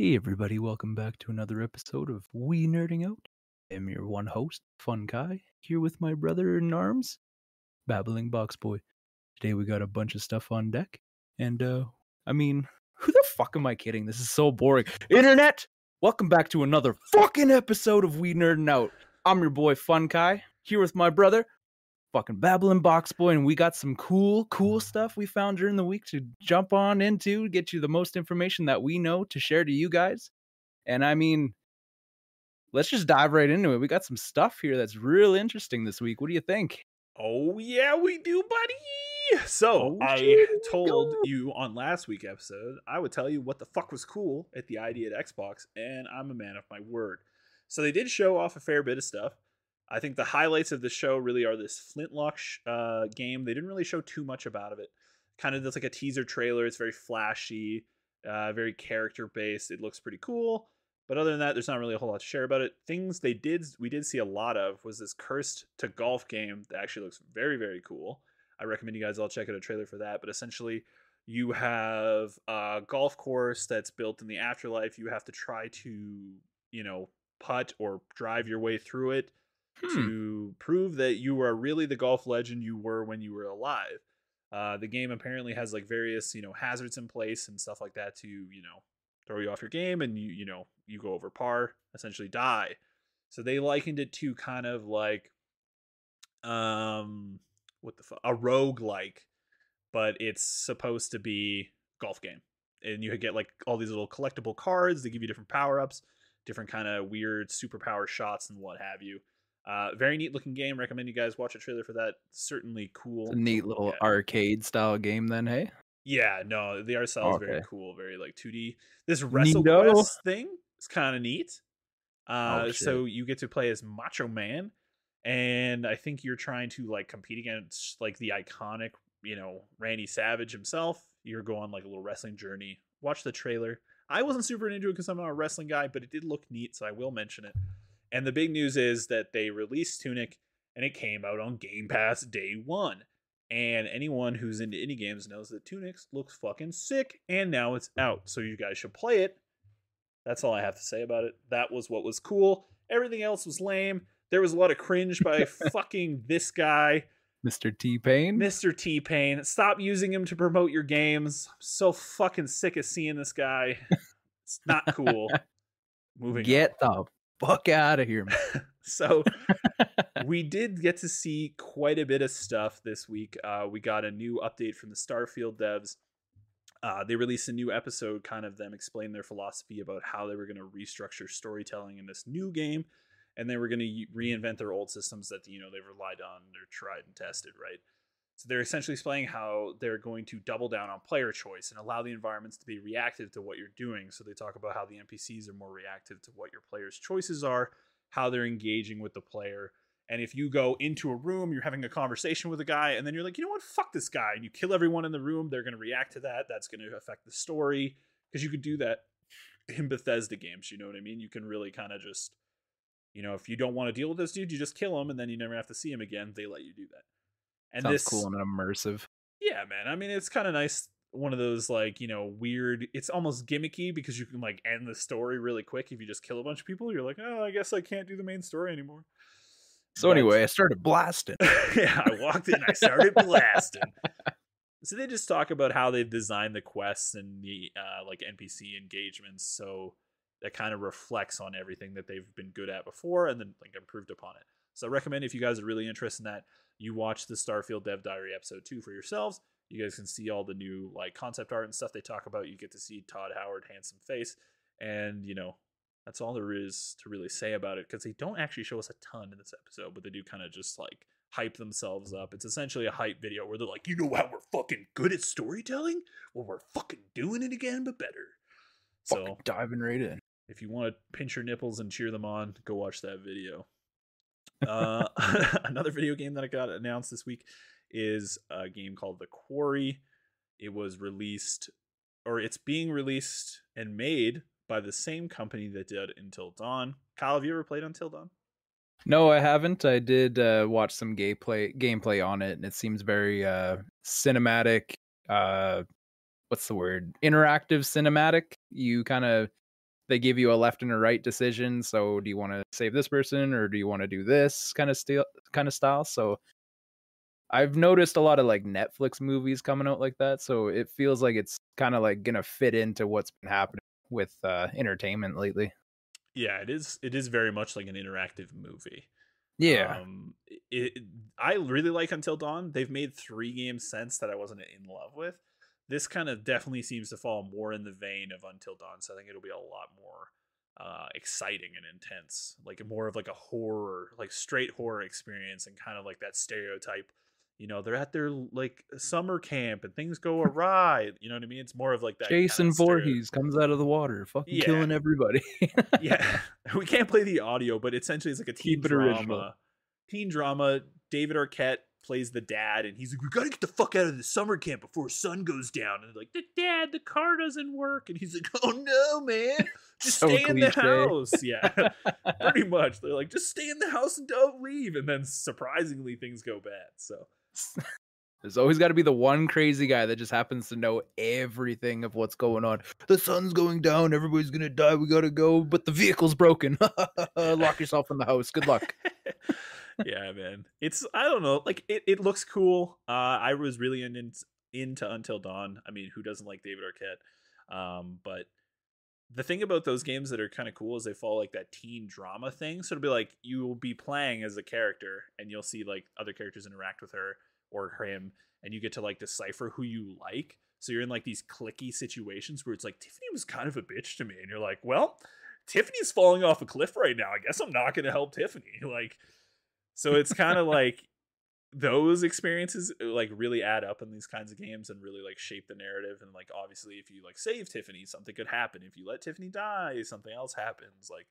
Hey everybody, welcome back to another episode of We Nerdin Out. I'm your one host, Fun Kai, here with my brother in arms, Babbling Box Boy. Today we got a bunch of stuff on deck, and uh I mean, who the fuck am I kidding? This is so boring. Internet! Welcome back to another fucking episode of We Nerdin Out. I'm your boy Fun Kai, here with my brother, fucking babbling box boy and we got some cool cool stuff we found during the week to jump on into get you the most information that we know to share to you guys and i mean let's just dive right into it we got some stuff here that's real interesting this week what do you think Oh yeah, we do, buddy. So Oh, I told go. you on last week episode I would tell you what the fuck was cool at the ID at Xbox, and I'm a man of my word. So they did show off a fair bit of stuff. I think the highlights of the show really are this Flintlock sh- uh, game. They didn't really show too much about of it. Kind of just like a teaser trailer. It's very flashy, uh, very character based. It looks pretty cool. But other than that, there's not really a whole lot to share about it. Things they did, we did see a lot of, was this Cursed to Golf game that actually looks very, very cool. I recommend you guys all check out a trailer for that. But essentially, you have a golf course that's built in the afterlife. You have to try to, you know, putt or drive your way through it Hmm. to prove that you are really the golf legend you were when you were alive. Uh, the game apparently has like various, you know, hazards in place and stuff like that to, you know, throw you off your game and you, you know, you go over par, essentially die. So they likened it to kind of like um what the fuck a rogue like, but it's supposed to be golf game. And you get like all these little collectible cards, they give you different power-ups, different kind of weird superpower shots and what have you. Uh, very neat looking game. Recommend you guys watch a trailer for that. Certainly cool. Neat little Yeah. arcade style game then hey Yeah, no, the art style is very cool, very like 2D. This. WrestleQuest thing is kind of neat. Uh, Oh, so you get to play as Macho Man, and I think you're trying to like compete against like the iconic, you know, Randy Savage himself. You're going like a little wrestling journey. Watch the trailer. I wasn't super into it because I'm not a wrestling guy, but it did look neat, so I will mention it. And the big news is that they released Tunic, and it came out on Game Pass day one. And anyone who's into indie games knows that Tunic looks fucking sick, and now it's out. So you guys should play it. That's all I have to say about it. That was what was cool. Everything else was lame. There was a lot of cringe by fucking this guy, mr t-pain Mr. T Pain. Stop using him to promote your games. I'm so fucking sick of seeing this guy. It's not cool. Moving on. get the fuck out of here man. so we did get to see quite a bit of stuff this week. Uh, we got a new update from the Starfield devs. Uh, they released a new episode, kind of them explain their philosophy about how they were going to restructure storytelling in this new game, and they were going to reinvent their old systems that you know they've relied on, they're tried and tested, right? So they're essentially explaining how they're going to double down on player choice and allow the environments to be reactive to what you're doing. So they talk about how the NPCs are more reactive to what your player's choices are, how they're engaging with the player. And if you go into a room, you're having a conversation with a guy, and then you're like, you know what, fuck this guy, and you kill everyone in the room, they're going to react to that. That's going to affect the story because you could do that in Bethesda games. You know what I mean? You can really kind of just, you know, if you don't want to deal with this dude, you just kill him, and then you never have to see him again. They let you do that. And sounds this, cool and immersive yeah, man. I mean, it's kind of nice. One of those like you know weird. It's almost gimmicky because you can like end the story really quick if you just kill a bunch of people. You're like, oh, I guess I can't do the main story anymore. so But- anyway i started blasting yeah, I walked in, I started blasting. So they just talk about how they've designed the quests and the uh, like NPC engagements, so that kind of reflects on everything that they've been good at before, and then like improved upon it. So I recommend if you guys are really interested in that, you watch the Starfield Dev Diary episode two for yourselves. You guys can see all the new like concept art and stuff they talk about. You get to see Todd Howard handsome face, and you know that's all there is to really say about it because they don't actually show us a ton in this episode, but they do kind of just like hype themselves up. It's essentially a hype video where they're like, you know how we're fucking good at storytelling? Well, we're fucking doing it again, but better. So diving right in if you want to pinch your nipples and cheer them on, go watch that video. Uh, another video game that got announced this week is a game called The Quarry. It was released, or it's being released and made by the same company that did Until Dawn. Kyle, have you ever played Until Dawn? No, I haven't. I did uh, watch some gameplay gameplay on it, and it seems very uh, cinematic. Uh, what's the word? Interactive cinematic. You kind of they give you a left and a right decision. So do you want to save this person or do you want to do this kind of style kind of style? So I've noticed a lot of like Netflix movies coming out like that. So it feels like it's kind of like gonna fit into what's been happening with uh entertainment lately. Yeah, it is it is very much like an interactive movie. Yeah. Um, it, I really like Until Dawn. They've made three games since that I wasn't in love with. This kind of definitely seems to fall more in the vein of Until Dawn, so I think it'll be a lot more uh, exciting and intense, like more of like a horror, like straight horror experience, and kind of like that stereotype. You know, they're at their like summer camp and things go awry. You know what I mean? It's more of like that. Jason kind of Voorhees comes out of the water, fucking Yeah. killing everybody. yeah, we can't play the audio, but essentially it's like a teen Keep drama. Teen drama. David Arquette plays the dad, and he's like, "We gotta get the fuck out of the summer camp before sun goes down." And they're like, "The dad, the car doesn't work," and he's like, "Oh no, man, just So stay in the house." Yeah, pretty much. They're like, "Just stay in the house and don't leave," and then surprisingly things go bad. So There's always got to be the one crazy guy that just happens to know everything of what's going on. The sun's going down, everybody's gonna die, we gotta go, but the vehicle's broken. Lock yourself in the house. Good luck. Yeah, man. It's I don't know. Like it, it looks cool. Uh, I was really in, in, into Until Dawn. I mean, who doesn't like David Arquette? Um, but the thing about those games that are kind of cool is they follow like that teen drama thing. So it'll be like you will be playing as a character, and you'll see like other characters interact with her or him, and you get to like decipher who you like. So you're in like these clicky situations where it's like Tiffany was kind of a bitch to me, and you're like, well, Tiffany's falling off a cliff right now. I guess I'm not going to help Tiffany. Like, so it's kind of like those experiences uh, like really add up in these kinds of games and really like shape the narrative. And like, obviously, if you like save Tiffany, something could happen. If you let Tiffany die, something else happens. Like,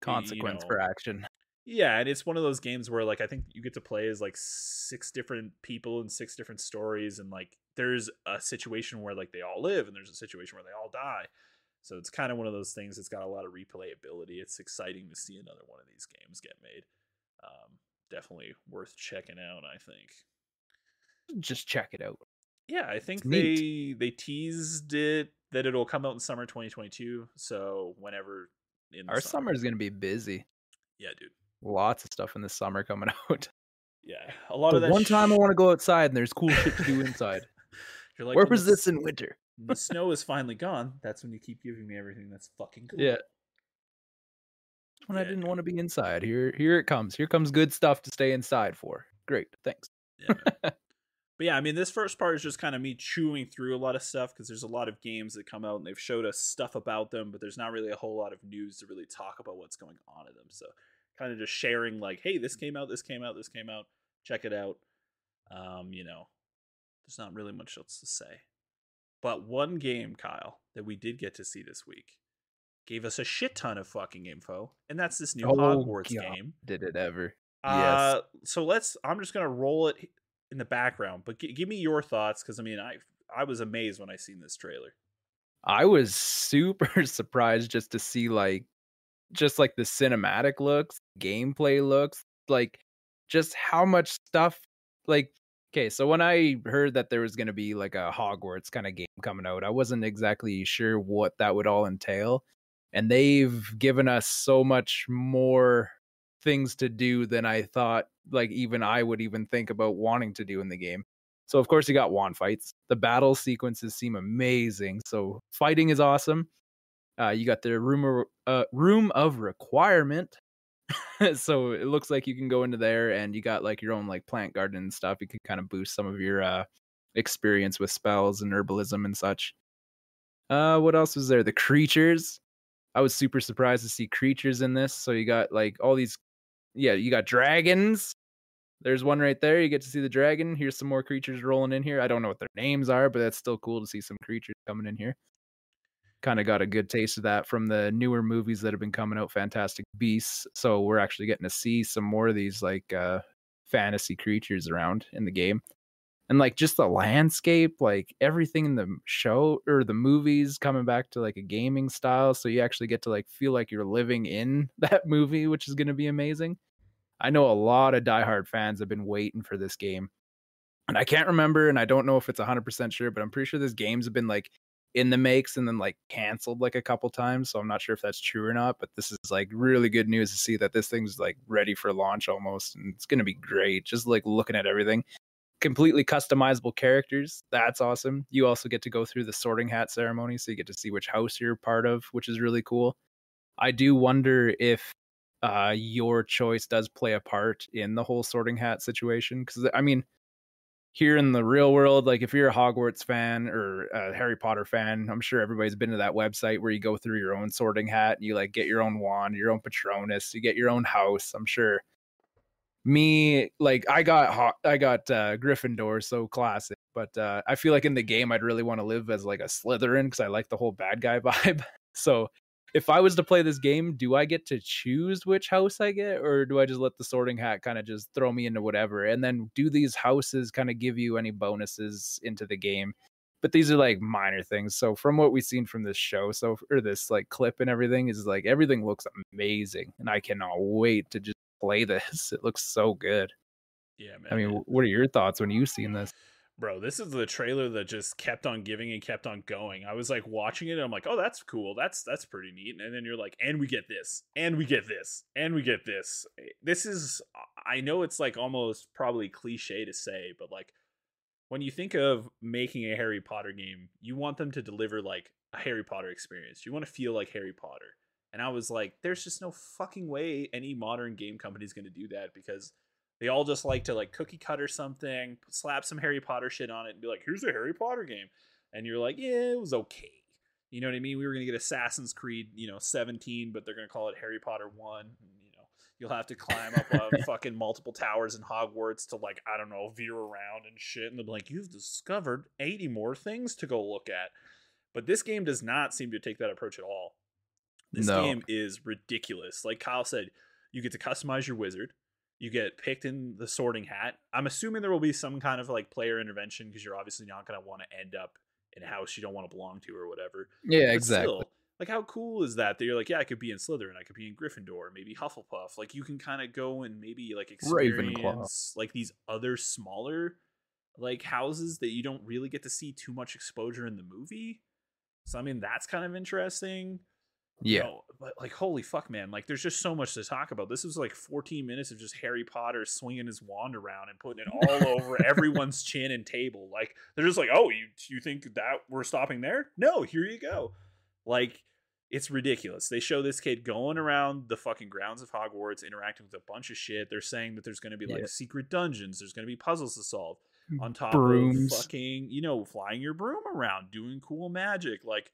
Consequence know, for action. yeah, and it's one of those games where like I think you get to play as like six different people and six different stories, and like there's a situation where like they all live, and there's a situation where they all die. So it's kind of one of those things. It's got a lot of replayability. It's exciting to see another one of these games get made. Um, definitely worth checking out. I think. Just check it out. Yeah, I think they they teased it that it'll come out in summer 2022. So whenever in the Our summer. is gonna be busy. yeah, dude. Lots of stuff in the summer coming out. Yeah, a lot The of that. one time I want to go outside and there's cool shit to do inside. You're like, Where was this in winter? the snow is finally gone, that's when you keep giving me everything that's fucking cool. Yeah. When I didn't want to be inside. Here here it comes. Here comes good stuff to stay inside for. Great. Thanks. Yeah, but yeah, I mean, this first part is just kind of me chewing through a lot of stuff because there's a lot of games that come out and they've showed us stuff about them, but there's not really a whole lot of news to really talk about what's going on in them. So kind of just sharing like, hey, this came out, this came out, this came out. Check it out. Um, you know, there's not really much else to say. But one game, Kyle, that we did get to see this week gave us a shit ton of fucking info, and that's this new Oh, Hogwarts God. game. Did it ever. Uh, so let's. I'm just gonna roll it in the background, but g- give me your thoughts because I mean, I I was amazed when I seen this trailer. I was super surprised just to see like just like the cinematic looks, gameplay looks, like just how much stuff like okay, so when I heard that there was going to be like a Hogwarts kind of game coming out, I wasn't exactly sure what that would all entail. And they've given us so much more things to do than I thought like even I would even think about wanting to do in the game. So of course you got wand fights. The battle sequences seem amazing. So fighting is awesome. Uh, you got the room uh, room of requirement. so it looks like you can go into there and you got like your own like plant garden and stuff. You can kind of boost some of your uh, experience with spells and herbalism and such. Uh, what else was there? The creatures. I was super surprised to see creatures in this. So you got like all these, yeah, you got dragons. There's one right there. You get to see the dragon. Here's some more creatures rolling in here. I don't know what their names are, but that's still cool to see some creatures coming in here. Kind of got a good taste of that from the newer movies that have been coming out, Fantastic Beasts. So we're actually getting to see some more of these like uh fantasy creatures around in the game. And like just the landscape, like everything in the show or the movies coming back to like a gaming style. So you actually get to like feel like you're living in that movie, which is gonna be amazing. I know a lot of diehard fans have been waiting for this game. And I can't remember, and I don't know if it's 100% sure, but I'm pretty sure this game's been like in the makes and then like canceled like a couple times. So I'm not sure if that's true or not, but this is like really good news to see that this thing's like ready for launch almost and it's going to be great. Just like looking at everything. Completely customizable characters. That's awesome. You also get to go through the sorting hat ceremony so you get to see which house you're part of, which is really cool. I do wonder if uh, your choice does play a part in the whole sorting hat situation because I mean here in the real world, like if you're a Hogwarts fan or a Harry Potter fan, I'm sure everybody's been to that website where you go through your own sorting hat and you like get your own wand, your own Patronus, you get your own house. I'm sure me like I got hot. I got uh, Gryffindor, so classic. But uh, I feel like in the game, I'd really want to live as like a Slytherin because I like the whole bad guy vibe. so if I was to play this game, do I get to choose which house I get, or do I just let the sorting hat kind of just throw me into whatever? And then do these houses kind of give you any bonuses into the game? But these are like minor things. So from what we've seen from this show, so or this like clip and everything, is like everything looks amazing, and I cannot wait to just play this. It looks so good. Yeah, man. I mean, what are your thoughts when you've seen this? bro this is the trailer that just kept on giving and kept on going i was like watching it and i'm like oh that's cool that's that's pretty neat and then you're like and we get this and we get this and we get this eh, this is i know it's like almost probably cliche to say but like when you think of making a harry potter game you want them to deliver like a harry potter experience you want to feel like harry potter and i was like there's just no fucking way any modern game company is going to do that because they all just like to like cookie cutter something, slap some Harry Potter shit on it, and be like, "Here's a Harry Potter game," and you're like, "Yeah, it was okay." You know what I mean? We were gonna get Assassin's Creed, you know, 17, but they're gonna call it Harry Potter One. You know, you'll have to climb up a fucking multiple towers in Hogwarts to like I don't know veer around and shit, and they're like, "You've discovered 80 more things to go look at." But this game does not seem to take that approach at all. This no. game is ridiculous. Like Kyle said, you get to customize your wizard you get picked in the sorting hat. I'm assuming there will be some kind of like player intervention because you're obviously not going to want to end up in a house you don't want to belong to or whatever. Yeah, but exactly. Still, like how cool is that? That you're like, yeah, I could be in Slytherin, I could be in Gryffindor, maybe Hufflepuff. Like you can kind of go and maybe like experience Ravenclaw. like these other smaller like houses that you don't really get to see too much exposure in the movie. So I mean, that's kind of interesting. Yeah. But like, holy fuck, man. Like, there's just so much to talk about. This was like 14 minutes of just Harry Potter swinging his wand around and putting it all over everyone's chin and table. Like, they're just like, oh, you, you think that we're stopping there? No, here you go. Like, it's ridiculous. They show this kid going around the fucking grounds of Hogwarts, interacting with a bunch of shit. They're saying that there's going to be like yeah. secret dungeons, there's going to be puzzles to solve on top Brooms. of fucking, you know, flying your broom around, doing cool magic. Like,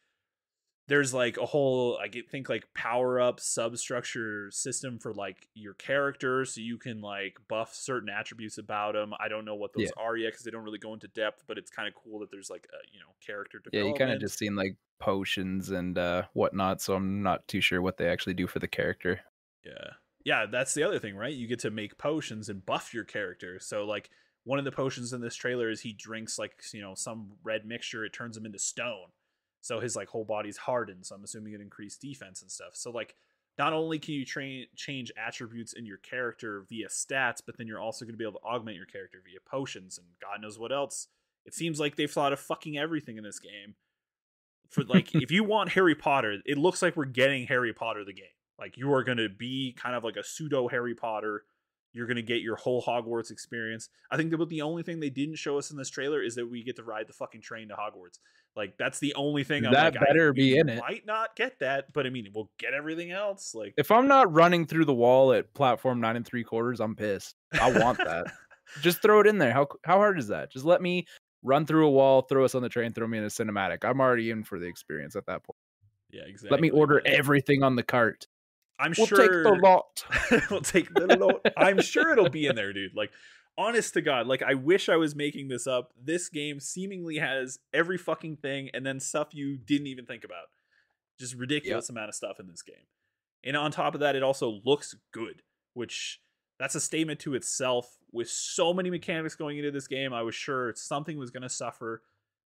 there's like a whole I think like power up substructure system for like your character so you can like buff certain attributes about them. I don't know what those yeah. are yet because they don't really go into depth, but it's kind of cool that there's like a you know character Yeah, you kind of just seen like potions and uh whatnot, so I'm not too sure what they actually do for the character. Yeah. Yeah, that's the other thing, right? You get to make potions and buff your character. So like one of the potions in this trailer is he drinks like you know some red mixture, it turns him into stone so his like whole body's hardened so i'm assuming it increased defense and stuff. So like not only can you train change attributes in your character via stats but then you're also going to be able to augment your character via potions and god knows what else. It seems like they've thought of fucking everything in this game. For like if you want harry potter it looks like we're getting harry potter the game. Like you are going to be kind of like a pseudo harry potter. You're going to get your whole Hogwarts experience. I think that the only thing they didn't show us in this trailer is that we get to ride the fucking train to Hogwarts. Like that's the only thing. I'm that like, better I, be in it. Might not get that, but I mean, we'll get everything else. Like if I'm not running through the wall at platform nine and three quarters, I'm pissed. I want that. Just throw it in there. How how hard is that? Just let me run through a wall, throw us on the train, throw me in a cinematic. I'm already in for the experience at that point. Yeah, exactly. Let me order everything on the cart. I'm we'll sure take the lot. we'll take the lot. I'm sure it'll be in there, dude. Like, honest to God, like I wish I was making this up. This game seemingly has every fucking thing, and then stuff you didn't even think about. Just ridiculous yep. amount of stuff in this game. And on top of that, it also looks good, which that's a statement to itself. With so many mechanics going into this game, I was sure something was going to suffer,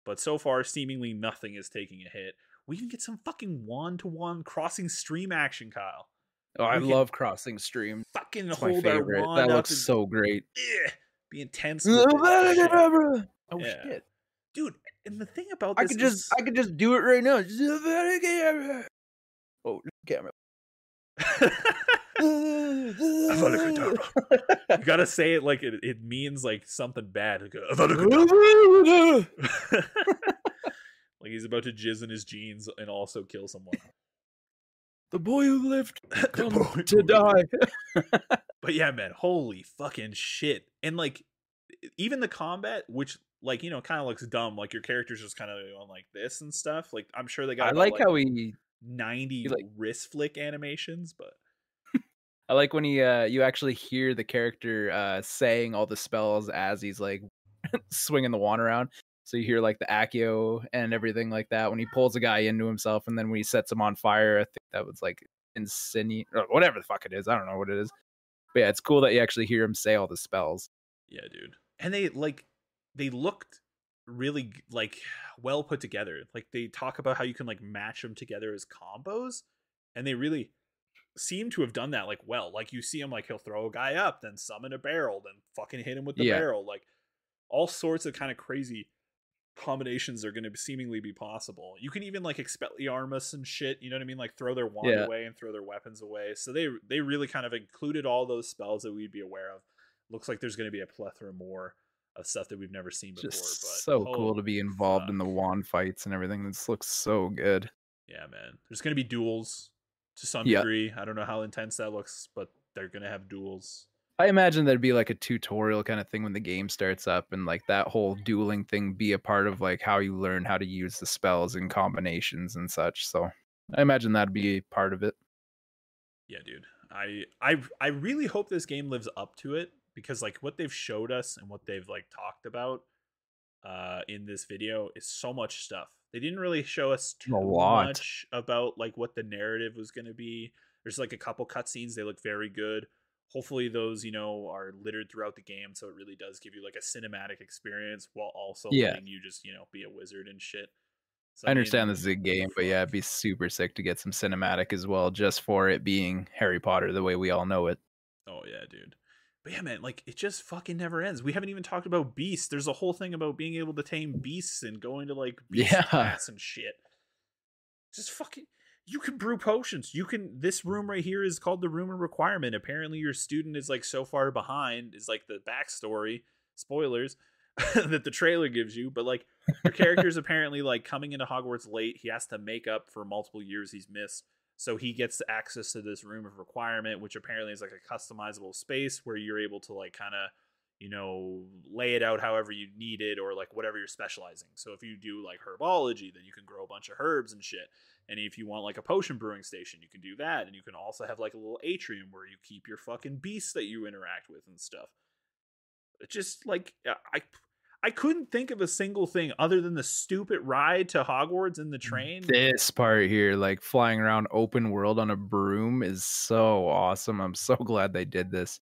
but so far, seemingly nothing is taking a hit. We even get some fucking one to one crossing stream action, Kyle. Oh, I love crossing stream. Fucking it's hold our wand That looks so great. Ugh, be intense. oh yeah. shit, dude! and the thing about I could is- just I could just do it right now. Oh, camera. you gotta say it like it, it means like something bad. Like, "Avada like he's about to jizz in his jeans and also kill someone. The boy who lived boy to who die. But yeah, man, holy fucking shit. And like even the combat, which like, you know, kind of looks dumb, like your character's just kind of on like this and stuff. Like I'm sure they got I about, like how he 90 like- wrist flick animations, but I like when he uh you actually hear the character uh saying all the spells as he's like swinging the wand around. So you hear like the Accio and everything like that when he pulls a guy into himself and then when he sets him on fire, I think that was like Incendio or whatever the fuck it is. I don't know what it is. But yeah, it's cool that you actually hear him say all the spells. yeah, dude. And they like they looked really like well put together. Like they talk about how you can like match them together as combos and they really seem to have done that like well. Like you see him like he'll throw a guy up, then summon a barrel, then fucking hit him with the Yeah. barrel. Like all sorts of kind of crazy combinations are going to seemingly be possible. You can even like Expelliarmus and shit, you know what I mean? Like throw their wand Yeah. away and throw their weapons away. So they they really kind of included all those spells that we'd be aware of. Looks like there's going to be a plethora more of stuff that we've never seen before. Just but so oh cool to be involved in the wand fights and everything. This looks so good. Yeah, man. There's going to be duels to some Yeah. degree. I don't know how intense that looks, but they're going to have duels. I imagine there'd be like a tutorial kind of thing when the game starts up and like that whole dueling thing be a part of like how you learn how to use the spells and combinations and such. So I imagine that'd be part of it. Yeah, dude. I I I really hope this game lives up to it because like what they've showed us and what they've like talked about uh in this video is so much stuff. They didn't really show us too much about like what the narrative was going to be. There's like a couple cutscenes, they look very good. Hopefully those, you know, are littered throughout the game so it really does give you like a cinematic experience while also Yeah. letting you just, you know, be a wizard and shit. So, I mean, understand this is a game, but yeah, it'd be super sick to get some cinematic as well, just for it being Harry Potter the way we all know it. Oh yeah, dude. But yeah, man, like it just fucking never ends. We haven't even talked about beasts. There's a whole thing about being able to tame beasts and going to like beast Yeah. class and shit. Just fucking you can brew potions. You can this room right here is called the room of requirement. Apparently your student is like so far behind, is like the backstory. Spoilers that the trailer gives you, but like your character's apparently like coming into Hogwarts late. He has to make up for multiple years he's missed. So he gets access to this room of requirement, which apparently is like a customizable space where you're able to like kind of, you know, lay it out however you need it or like whatever you're specializing. So if you do like herbology, then you can grow a bunch of herbs and shit. And if you want like a potion brewing station, you can do that. And you can also have like a little atrium where you keep your fucking beasts that you interact with and stuff. Just like I I couldn't think of a single thing other than the stupid ride to Hogwarts in the train. This part here, like flying around open world on a broom, is so awesome. I'm so glad they did this.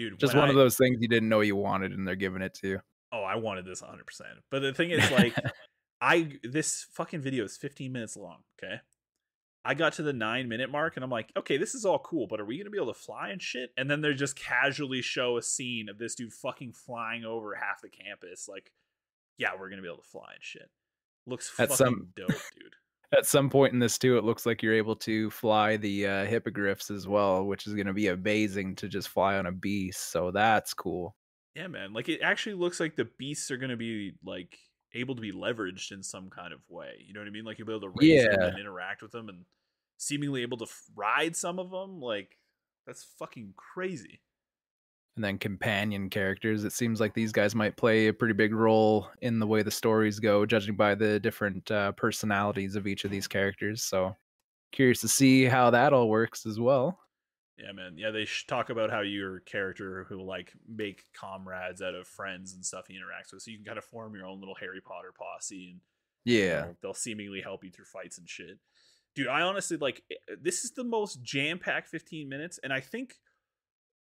Dude, Just one of those things you didn't know you wanted, and they're giving it to you. Oh, I wanted this 100%. But the thing is like I this fucking video is 15 minutes long, okay? I got to the 9 minute mark and I'm like, "Okay, this is all cool, but are we to be able to fly and shit?" And then they just casually show a scene of this dude fucking flying over half the campus like, "Yeah, we're to be able to fly and shit." Looks fucking some- dope, dude. At some point in this too, it looks like you're able to fly the uh, hippogriffs as well, which is going to be amazing to just fly on a beast. So that's cool. Yeah, man. Like it actually looks like the beasts are gonna be like able to be leveraged in some kind of way. You know what I mean? Like you'll be able to raise them and interact with them, and seemingly able to f- ride some of them. Like that's fucking crazy. And then companion characters. It seems like these guys might play a pretty big role in the way the stories go, judging by the different uh, personalities of each of these characters. So curious to see how that all works as well. Yeah, man. Yeah, they talk about how your character who like make comrades out of friends and stuff he interacts with, so you can kind of form your own little Harry Potter posse and you Yeah. know, they'll seemingly help you through fights and shit. Dude, I honestly like eh, this is the most jam-packed 15 minutes and I think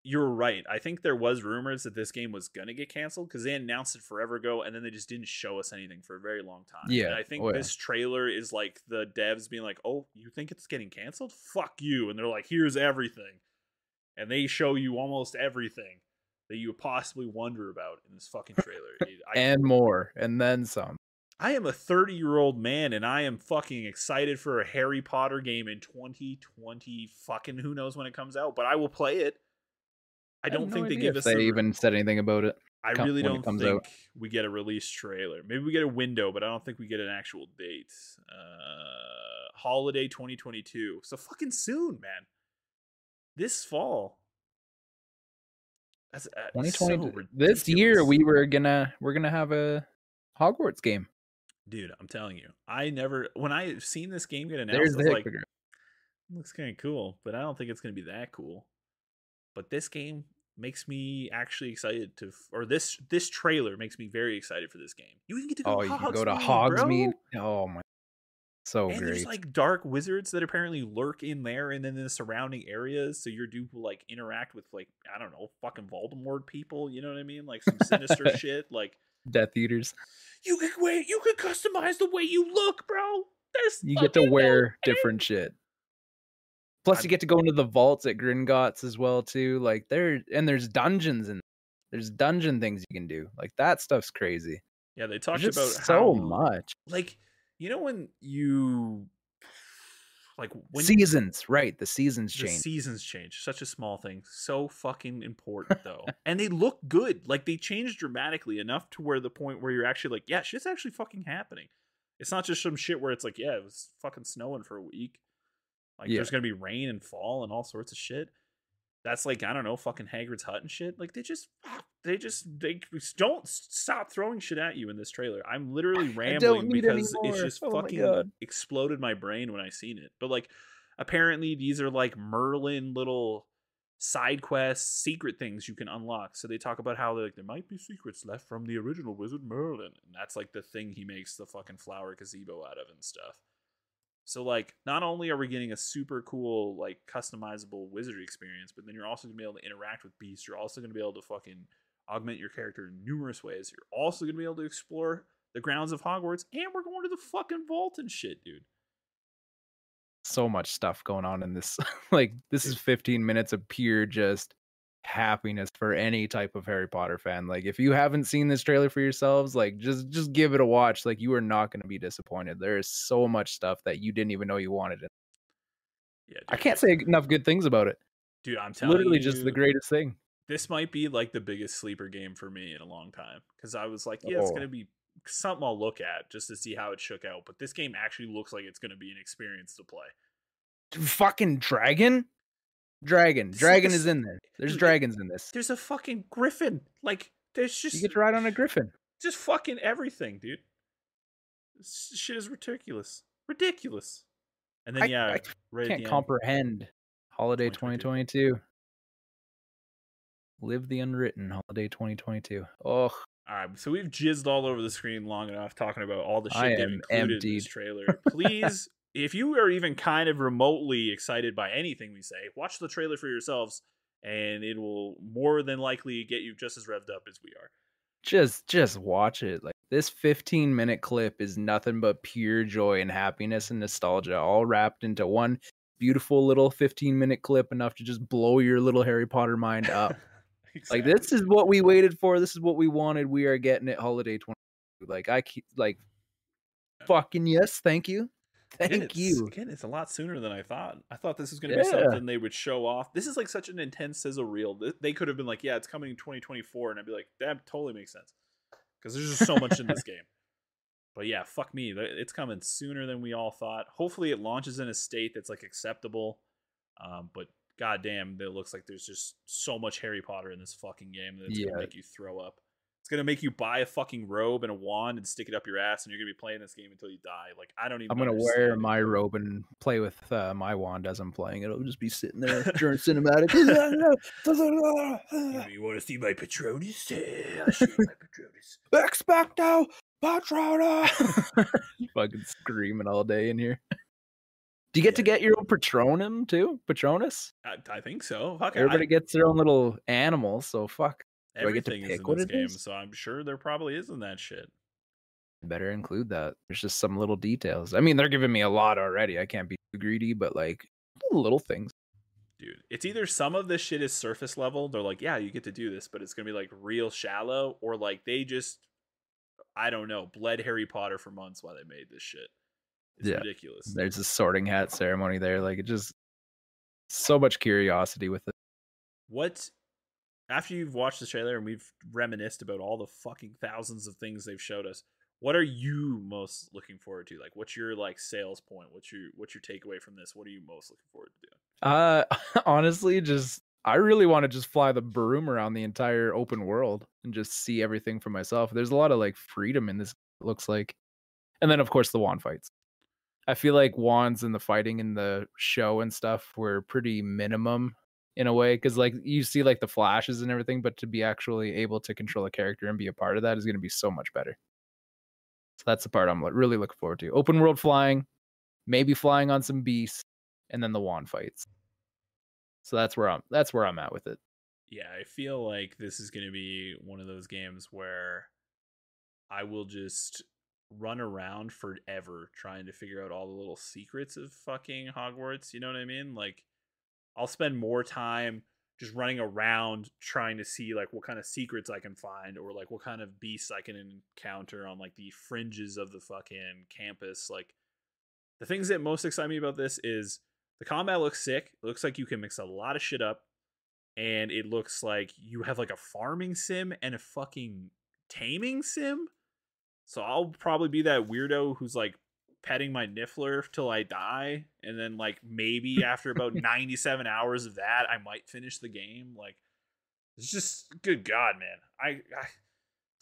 you're right. I think there was rumors that this game was going to get canceled cuz they announced it forever ago and then they just didn't show us anything for a very long time. Yeah, And I think oh, yeah. this trailer is like the devs being like, "Oh, you think it's getting canceled? Fuck you." And they're like, "Here's everything." And they show you almost everything that you would possibly wonder about in this fucking trailer. I, And more. And then some. I am a 30 year old man and I am fucking excited for a Harry Potter game in 2020. Fucking who knows when it comes out, but I will play it. I, don't no think they give us. They the- even said anything about it. I really don't think out. we get a release trailer. Maybe we get a window, but I don't think we get an actual date. Uh, holiday 2022. So fucking soon, man. This fall. That's uh, 2020. so this year we were gonna we're gonna have a Hogwarts game. dude. I'm telling you, I never when I seen this game get announced, There's I the was like, looks kind of cool, but I don't think it's going to be that cool. But this game makes me actually excited to, or this this trailer makes me very excited for this game. You even get to go. Oh, you can go to Hogsmeade, Hogsmeade. bro. Oh my, so and great. there's like dark wizards that apparently lurk in there and then in the surrounding areas. So your dude will like interact with like I don't know, fucking Voldemort people. You know what I mean? Like some sinister shit. Like Death Eaters. you can wait, you can customize the way you look, bro. There's You get to no wear end. different shit. Plus, you get to go into the vaults at Gringotts as well too. Like there, and there's dungeons and there's dungeon things you can do. Like that stuff's crazy. Yeah, they talked about so how much like you know when you like when seasons. Right, the seasons the change. seasons change such a small thing so fucking important though and they look good like they changed dramatically enough to where the point where you're actually like yeah shit's actually fucking happening it's not just some shit where it's like yeah it was fucking snowing for a week like Yeah. there's gonna be rain and fall and all sorts of shit. That's like i don't know fucking hagrid's hut and shit. Like they just they just they don't stop throwing shit at you in this trailer. I'm literally rambling because it's just Oh fucking exploded my brain when i seen it. But like apparently these are like merlin little side quests secret things you can unlock. So they talk about how like there might be secrets left from the original wizard merlin. And that's like the thing he makes the fucking flower gazebo out of and stuff so like not only are we getting a super cool like customizable wizard experience but then you're also going to be able to interact with beasts. You're also going to be able to fucking augment your character in numerous ways. You're also going to be able to explore the grounds of hogwarts and we're going to the fucking vault and shit dude. So much stuff going on in this. like this is 15 minutes of pure just happiness for any type of Harry Potter fan. Like if you haven't seen this trailer for yourselves, like just just give it a watch. Like you are not going to be disappointed. There is so much stuff that you didn't even know you wanted. And yeah I can't say enough good things about it. dude i'm telling literally you just the greatest thing. this might be like the biggest sleeper game for me in a long time because I was like, yeah, it's Oh. gonna be something I'll look at just to see how it shook out. But this game actually looks like it's gonna be an experience to play. Fucking dragon? Dragon. Dragon is in there. There's dragons in this. There's a fucking griffin. Like there's just You get to ride on a griffin. just fucking everything, dude. This shit is ridiculous, ridiculous. And then I- yeah, I right Can't the end, comprehend. Holiday 2022. 2022. Live the unwritten. Holiday 2022. Oh, All right, so we've jizzed all over the screen long enough talking about all the shit I they've included in this trailer. Please, if you are even kind of remotely excited by anything we say, watch the trailer for yourselves, and it will more than likely get you just as revved up as we are. just just watch it. Like this 15 minute clip is nothing but pure joy and happiness and nostalgia, all wrapped into one beautiful little 15 minute clip, enough to just blow your little Harry Potter mind up. Like this is what we waited for. This is what we wanted. We are getting it. Holiday 20. Like I keep like, fucking yes, thank you, thank you. Again, it's a lot sooner than I thought. I thought this was going to be something they would show off. This is like such an intense sizzle reel. Th- They could have been like, "Yeah, it's coming in 2024," and I'd be like, "That totally makes sense," because there's just so much in this game. But yeah, fuck me, it's coming sooner than we all thought. Hopefully, it launches in a state that's like acceptable. Um, but goddamn, it looks like there's just so much Harry Potter in this fucking game that it's Yeah. gonna make you throw up. It's gonna make you buy a fucking robe and a wand and stick it up your ass, and you're gonna be playing this game until you die. Like I don't even. I'm gonna wear it, my robe and play with uh, my wand as I'm playing. It'll just be sitting there during cinematic. You want to see my Patronus? Yeah, I'll show you my Patronus. Expecto Patronus. Fucking screaming all day in here. Do you get to get your own Patronum too? Patronus? I, I think so. Fuck, Everybody I, gets their own little animal, so fuck. I get to everything is in this game, is? so I'm sure there probably isn't that shit. Better include that. There's just some little details. I mean, they're giving me a lot already. I can't be too greedy, but like little things. Dude, it's either some of this shit is surface level. They're like, yeah, you get to do this, but it's gonna be like real shallow, or like they just I don't know, bled Harry Potter for months while they made this shit. It's Yeah. ridiculous. There's a sorting hat ceremony there. Like it just so much curiosity with it. What after you've watched the trailer and we've reminisced about all the fucking thousands of things they've showed us, what are you most looking forward to? Like what's your like sales point? What's your what's your takeaway from this? What are you most looking forward to doing? Uh honestly, just I really want to just fly the broom around the entire open world and just see everything for myself. There's a lot of like freedom in this, looks like. And then of course the wand fights. I feel like wands and the fighting in the show and stuff were pretty minimum in a way because like you see like the flashes and everything, but to be actually able to control a character and be a part of that is going to be so much better. So that's the part I'm really looking forward to. Open world flying, maybe flying on some beasts, and then the wand fights. So that's where I'm that's where I'm at with it. Yeah, I feel like this is going to be one of those games where I will just run around forever trying to figure out all the little secrets of fucking Hogwarts. You know what I mean? Like, I'll spend more time just running around trying to see like what kind of secrets I can find or like what kind of beasts I can encounter on like the fringes of the fucking campus. Like, the things that most excite me about this is the combat looks sick. It looks like you can mix a lot of shit up and it looks like you have like a farming sim and a fucking taming sim. So I'll probably be that weirdo who's like petting my niffler till I die, and then like maybe after about 97 hours of that, I might finish the game. Like it's just good God, man. I, I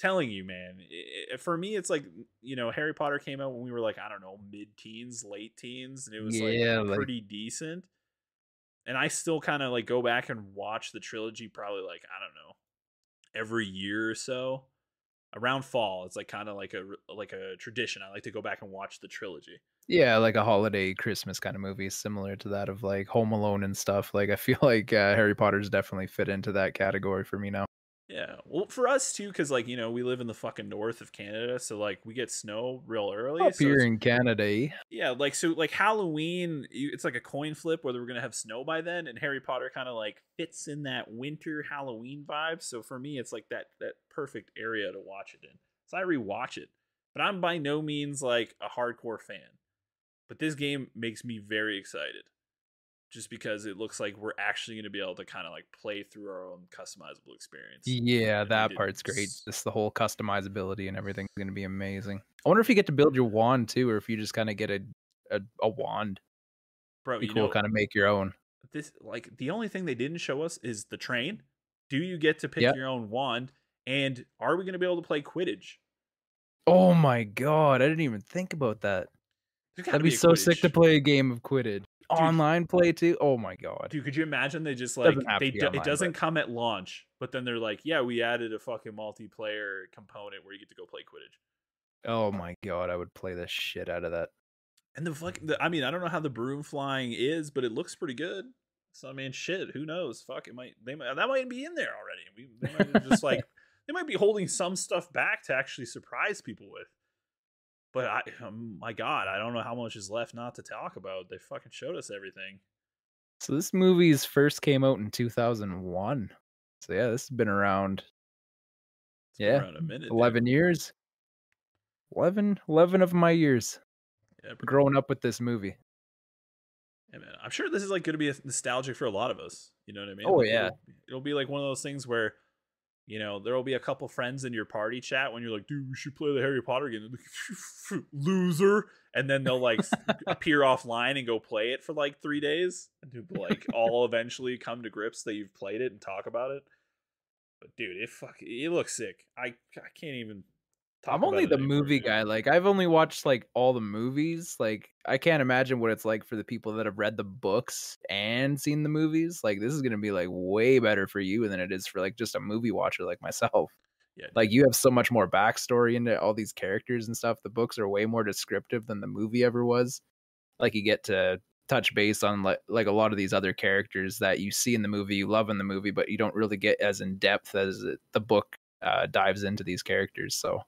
telling you, man. i for me, it's like you know Harry Potter came out when we were like I don't know mid teens, late teens, and it was Yeah, like like- pretty decent and I still kind of like go back and watch the trilogy probably like I don't know every year or so around fall it's like kind of like a like a tradition I like to go back and watch the trilogy Yeah, like a holiday Christmas kind of movie, similar to that of like Home Alone and stuff. Like I feel like uh, Harry Potter's definitely fit into that category for me now. Yeah well for us too because like you know we live in the fucking north of Canada so like we get snow real early Up so here in Canada, yeah like so like Halloween it's like a coin flip whether we're gonna have snow by then and Harry Potter kind of like fits in that winter Halloween vibe so for me it's like that that perfect area to watch it in. So I rewatch it but I'm by no means like a hardcore fan but this game makes me very excited just because it looks like we're actually going to be able to kind of like play through our own customizable experience Yeah, And that part's great. Just the whole customizability and everything's going to be amazing. I wonder if you get to build your wand too, or if you just kind of get a, a a wand. bro Be you cool, kind of make your own. this like the only thing they didn't show us is the train. Do you get to pick Yep. your own wand? And are we going to be able to play Quidditch? Oh my god, I didn't even think about that. That'd be a so sick to play a game of Quidditch. Online play too. Oh my god. Dude, could you imagine they just like Doesn't they do, online, it doesn't but- come at launch, but then they're like, yeah, we added a fucking multiplayer component where you get to go play Quidditch. Oh my god, I would play the shit out of that. And the fuck, the, I mean, I don't know how the broom flying is, but it looks pretty good. So I mean, shit, who knows? Fuck, it might they might that might be in there already. We they might just like they might be holding some stuff back to actually surprise people with. But I, um, my God, I don't know how much is left not to talk about. They fucking showed us everything. So this movie's first came out in 2001. So yeah, this has been around It's been Yeah, around a minute. dude. 11 years. 11 11 of my years Yeah, growing up with this movie. Yeah, man. I'm sure this is like going to be nostalgic for a lot of us. You know what I mean? Oh, Like, yeah. It'll, it'll be like one of those things where, you know, there will be a couple friends in your party chat when you're like, dude, we should play the Harry Potter game. Like, Loser. And then they'll like appear offline and go play it for like three days. And like all eventually come to grips that you've played it and talk about it. But dude, it fuck it looks sick. I I can't even. I'm only the anymore, movie dude. guy. Like I've only watched like all the movies. Like I can't imagine what it's like for the people that have read the books and seen the movies. Like this is gonna be like way better for you than it is for like just a movie watcher like myself. Yeah. Like you have so much more backstory into all these characters and stuff. The books are way more descriptive than the movie ever was. Like you get to touch base on like like a lot of these other characters that you see in the movie, you love in the movie, but you don't really get as in depth as the book uh, dives into these characters. So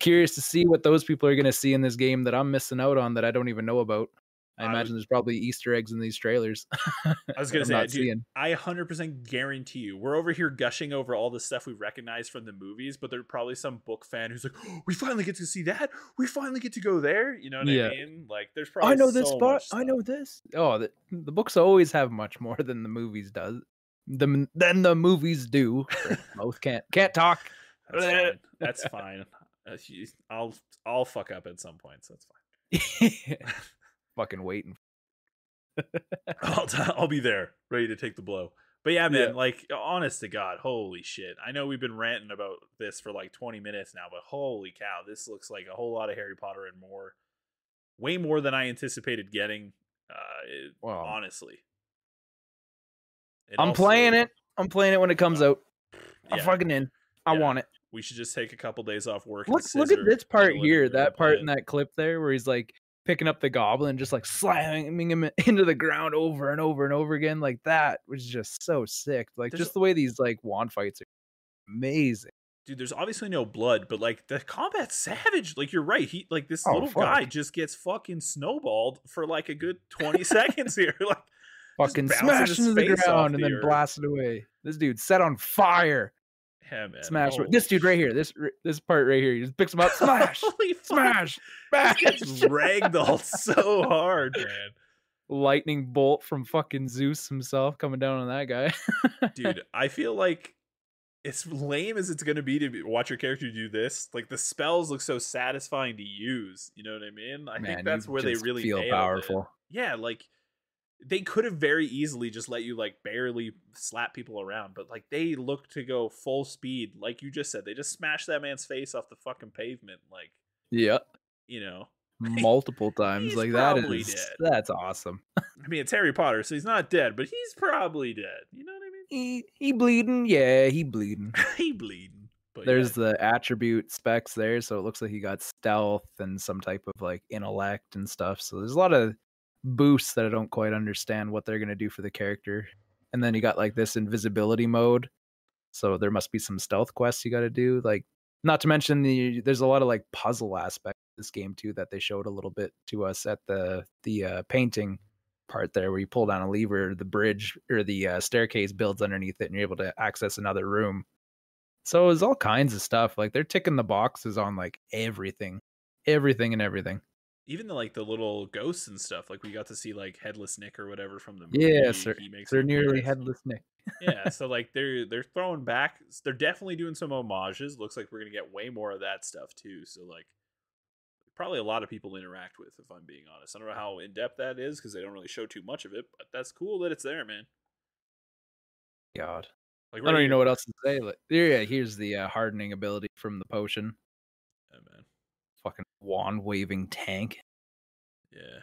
curious to see what those people are going to see in this game that I'm missing out on that I don't even know about. I I imagine there's probably Easter eggs in these trailers. I was gonna say, not dude, seeing. I 100% guarantee you, we're over here gushing over all the stuff we recognize from the movies, but there's probably some book fan who's like, oh, "We finally get to see that. We finally get to go there." You know what Yeah. I mean? Like, there's probably I know this spot. I know this. Oh, the, the books always have much more than the movies does. The than the movies do. Both can't can't talk. That's fine. That's fine. Uh, I'll I'll fuck up at some point, so That's fine. Fucking waiting. I'll, t- I'll be there, ready to take the blow. But yeah, man, Yeah. like honest to God, holy shit. I know we've been ranting about this for like 20 minutes now, but holy cow, this looks like a whole lot of Harry Potter and more. Way more than I anticipated getting. Uh, it- Wow. honestly. It I'm also- playing it. I'm playing it when it comes out. I'm yeah, fucking in. I Yeah. want it. We should just take a couple days off work. Look look at this part here. That part in that clip there where he's like picking up the goblin, just like slamming him into the ground over and over and over again. Like that was just so sick. Like There's just the way these like wand fights are amazing. dude there's obviously no blood but like the combat's savage like you're right he like this Oh, little fuck. guy just gets fucking snowballed for like a good 20 seconds here like Fucking smash into the ground and the then earth. blast it away. This dude set on fire. Man Smash. holy oh, This dude right here. This this part right here. He just picks him up. Smash. Holy smash. Smash. gets ragdolled so hard man Lightning bolt from fucking Zeus himself coming down on that guy. dude i feel like as lame as it's gonna be to be, watch your character do this like the spells look so satisfying to use you know what i mean i Man, think that's where they really feel nailed it. powerful. yeah like they could have very easily just let you like barely slap people around but like they look to go full speed like you just said they just smashed that man's face off the fucking pavement like Yeah. you know Multiple times. Like that is dead. that's awesome. i mean it's harry potter so he's not dead but he's probably dead you know what i mean? He he bleeding. Yeah, he bleeding. he bleeding but There's yeah, the attribute specs there, so it looks like he got stealth and some type of like intellect and stuff. So there's a lot of boosts that I don't quite understand what they're gonna do for the character. And then you got like this invisibility mode. So there must be some stealth quests you gotta do. Like not to mention the there's a lot of like puzzle aspect this game too that they showed a little bit to us at the the uh, painting part there where you pull down a lever, the bridge or the uh, staircase builds underneath it and you're able to access another room. So it's all kinds of stuff. Like they're ticking the boxes on like everything, everything and everything. Even the like the little ghosts and stuff like we got to see like headless nick or whatever from the movie Yeah, sir. he makes They're nearly appearance. headless Nick. yeah so like they're they're throwing back they're definitely doing some homages looks like we're gonna get way more of that stuff too so like probably a lot of people interact with if i'm being honest i don't know how in-depth that is because they don't really show too much of it but that's cool that it's there man God, like I don't right even know what else to say. Like, yeah, here's the uh, hardening ability from the potion. Fucking wand waving tank. yeah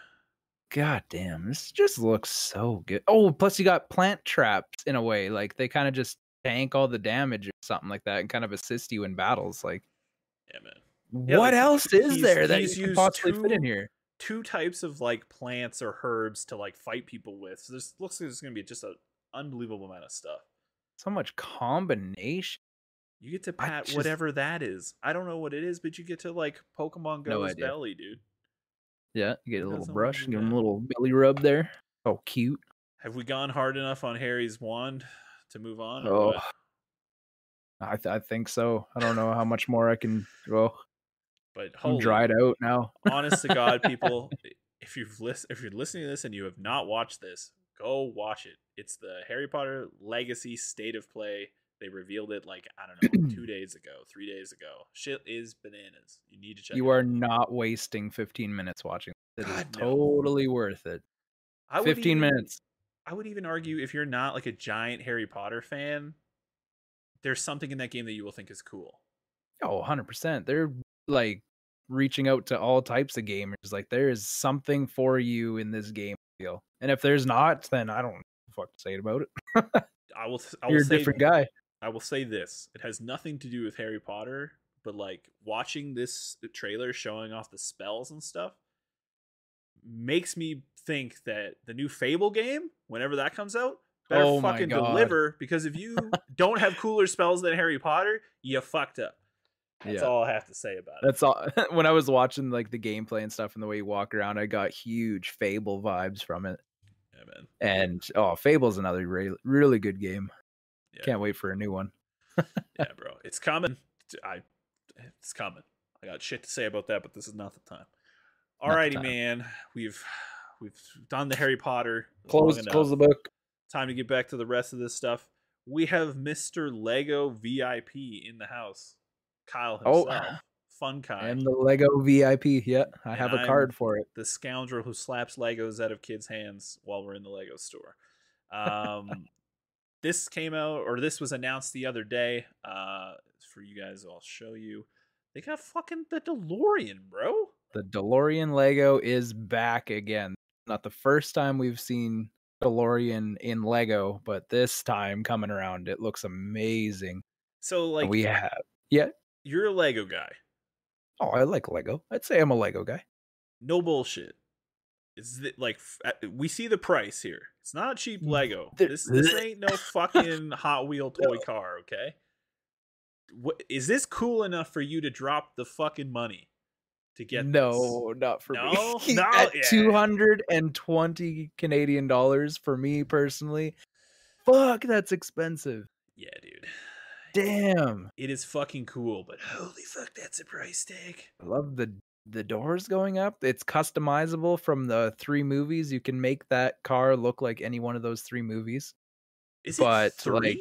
God damn, this just looks so good. Oh, plus you got plant traps in a way. Like they kind of just tank all the damage or something like that and kind of assist you in battles. Like, yeah man Yeah, what like, else is there that you can possibly fit in two- here? two types of like plants or herbs to like fight people with so this looks like it's gonna be just an unbelievable amount of stuff So much combination. You get to pat just- whatever that is. I don't know what it is, but you get to like Pokemon No Go's idea. belly, dude. Yeah, you get a little brush, give him a little belly rub there. Oh, cute. Have we gone hard enough on Harry's wand to move on? Oh? I th- I think so. I don't know how much more I can go. but I'm dried out now. honest to God, people, if you've list, if you're listening to this and you have not watched this, go watch it. It's the Harry Potter Legacy State of Play. They revealed it like I don't know, two days ago, three days ago. Shit is bananas. You need to check. You are out. not wasting 15 minutes watching. It is God, no. totally worth it. I would 15 even- minutes. I would even argue if you're not like a giant Harry Potter fan, there's something in that game that you will think is cool. Oh, 100%. They're like reaching out to all types of gamers. Like there is something for you in this game. Feel. And if there's not, then I don't know what to say about it. I will. I will You're a different guy. I will say this: it has nothing to do with Harry Potter, but like watching this trailer showing off the spells and stuff makes me think that the new Fable game, whenever that comes out, better Oh fucking deliver. Because if you don't have cooler spells than Harry Potter, you fucked up. That's Yeah. all I have to say about it. That's all. when I was watching like the gameplay and stuff and the way you walk around, I got huge Fable vibes from it. Yeah, man. And oh, Fable's another re- really good game. Yeah. Can't wait for a new one. yeah, bro. It's coming. I it's coming. I got shit to say about that, but this is not the time. Not the Alrighty, time. man. We've we've done the Harry Potter. Close, close the book. Time to get back to the rest of this stuff. We have Mr. Lego VIP in the house. Kyle Oh. himself. Fun Kai. And the Lego VIP. Yeah, I And have a I'm- card for it. the scoundrel who slaps Legos out of kids' hands while we're in the Lego store. Um, this came out, or this was announced the other day. Uh, for you guys, I'll show you. They got fucking the DeLorean, bro. The DeLorean Lego is back again. Not the first time we've seen DeLorean in Lego, but this time coming around, it looks amazing. So, like, we have. Yeah. you're a Lego guy. Oh, I like Lego. I'd say I'm a Lego guy. No bullshit. Is it like f- uh, we see the price here? It's not cheap mm. Lego. This this ain't no fucking Hot Wheel toy car, okay? What is this cool enough for you to drop the fucking money to get this? no, not for No? me. No? At Yeah. 220 Canadian dollars for me personally. Fuck, that's expensive. Yeah, dude. Damn. It is fucking cool, but holy fuck, that's a price tag. I love the the doors going up. It's customizable from the three movies. You can make that car look like any one of those three movies. Is But, it three? like-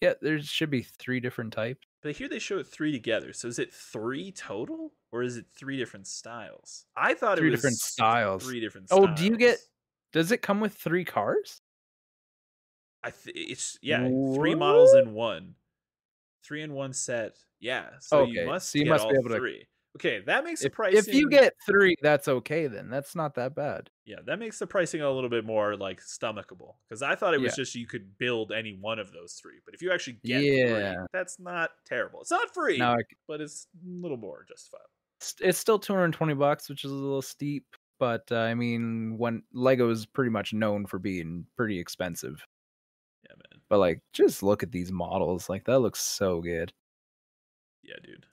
Yeah, there should be three different types. but here they show it three together. So is it three total, or is it three different styles? I thought Three it was different styles. Three different. Styles. Oh, do you get- Does it come with three cars? I th- it's yeah, three models in one, three in one set. Yeah, so you Okay, must so you must be able to- three. Okay, that makes the pricing. if you get three, that's okay then. That's not that bad. yeah, that makes the pricing a little bit more like stomachable because I thought it was Yeah. just you could build any one of those three, but if you actually get Yeah. three, that's not terrible. It's not free, Now I but it's a little more justifiable. it's- it's still 220 bucks, which is a little steep, but uh, I mean, when Lego is pretty much known for being pretty expensive. Yeah, man. But like, just look at these models. Like that looks so good. Yeah, dude.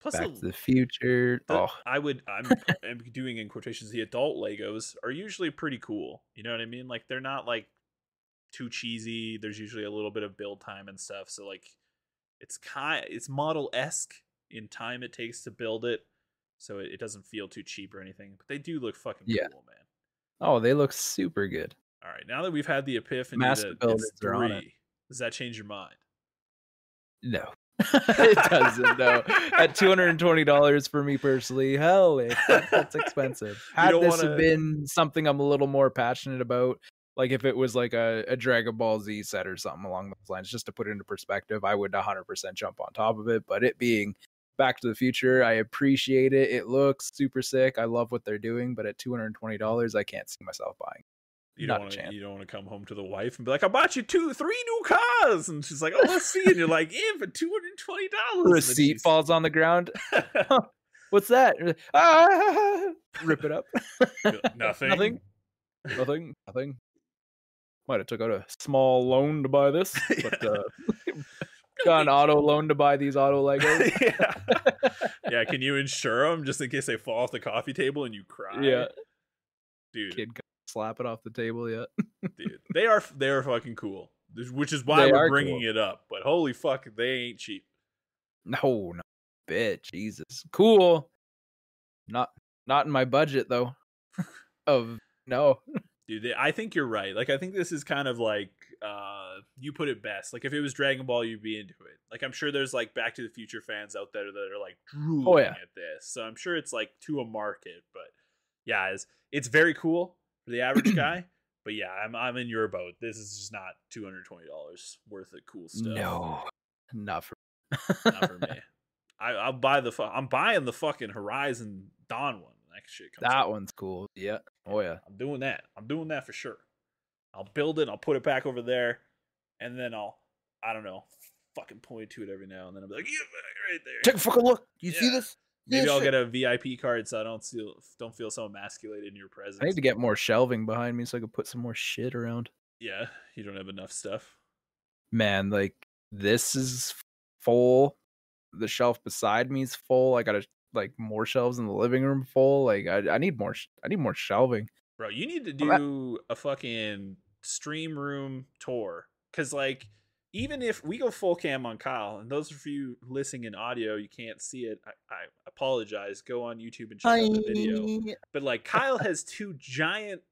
Plus, Back the, to the Future. the- oh, I would I'm, I'm doing in quotations the adult Legos are usually pretty cool. You know what I mean? Like they're not like too cheesy. There's usually a little bit of build time and stuff. So like it's kind it's model esque in time it takes to build it. So it, it doesn't feel too cheap or anything. But they do look fucking Yeah. cool, man. oh, they look super good. All right, now that we've had the epiphany Master that it's three, does that change your mind? No, it doesn't. No, at two hundred and twenty dollars for me personally, hell, it, that- that's expensive. Had don't this wanna- have been something I'm a little more passionate about, like if it was like a, a Dragon Ball Z set or something along those lines, just to put it into perspective, I would 100% jump on top of it. But it being Back to the Future, I appreciate it. It looks super sick. I love what they're doing, but at two hundred and twenty dollars, I can't see myself buying. You Not don't want to. You don't want to come home to the wife and be like, "I bought you two, three new cars," and she's like, "Oh, let's see." And you're like, "Yeah, for two hundred twenty dollars." Receipt falls on the ground. What's that? Ah! Rip it up. Nothing. Nothing. Nothing. Nothing. Might have took out a small loan to buy this, but uh, got an auto loan to buy these auto Legos. yeah. yeah. Can you insure them just in case they fall off the coffee table and you cry? Yeah. dude. Kid slap it off the table yet. dude. They are they are fucking cool. Which is why They we're bringing cool. it up. But holy fuck, they ain't cheap. No, no, bit. Jesus, cool. Not, not in my budget though. of no, Dude, they, I think you're right. Like, I think this is kind of like uh, you put it best. Like, if it was Dragon Ball, you'd be into it. Like, I'm sure there's like Back to the Future fans out there that are like drooling Oh, yeah. at this. So I'm sure it's like to a market. But yeah, it's it's very cool for the average guy. But yeah, I'm I'm in your boat. This is just not two hundred twenty dollars worth of cool stuff. no, not for. not for me. I, I'll buy the. fu- I'm buying the fucking Horizon Dawn one. That shit comes. that out. one's cool. Yeah. Oh yeah. I'm doing that. I'm doing that for sure. I'll build it. I'll put it back over there, and then I'll, I don't know, fucking point to it every now and then. I'll be like, yeah, right there. Take a fucking look. You see this? Maybe Yeah, I'll shit. get a VIP card so I don't feel don't feel so emasculated in your presence. I need to get more shelving behind me so I can put some more shit around. Yeah, you don't have enough stuff. Man, like this is full. the shelf beside me is full. I got a like more shelves in the living room full. Like I, I need more. sh- I need more shelving. Bro, you need to do a fucking stream room tour. Cause like even if we go full cam on Kyle, and those of you listening in audio, you can't see it. I, I apologize. Go on YouTube and check out the video. But like Kyle has two giant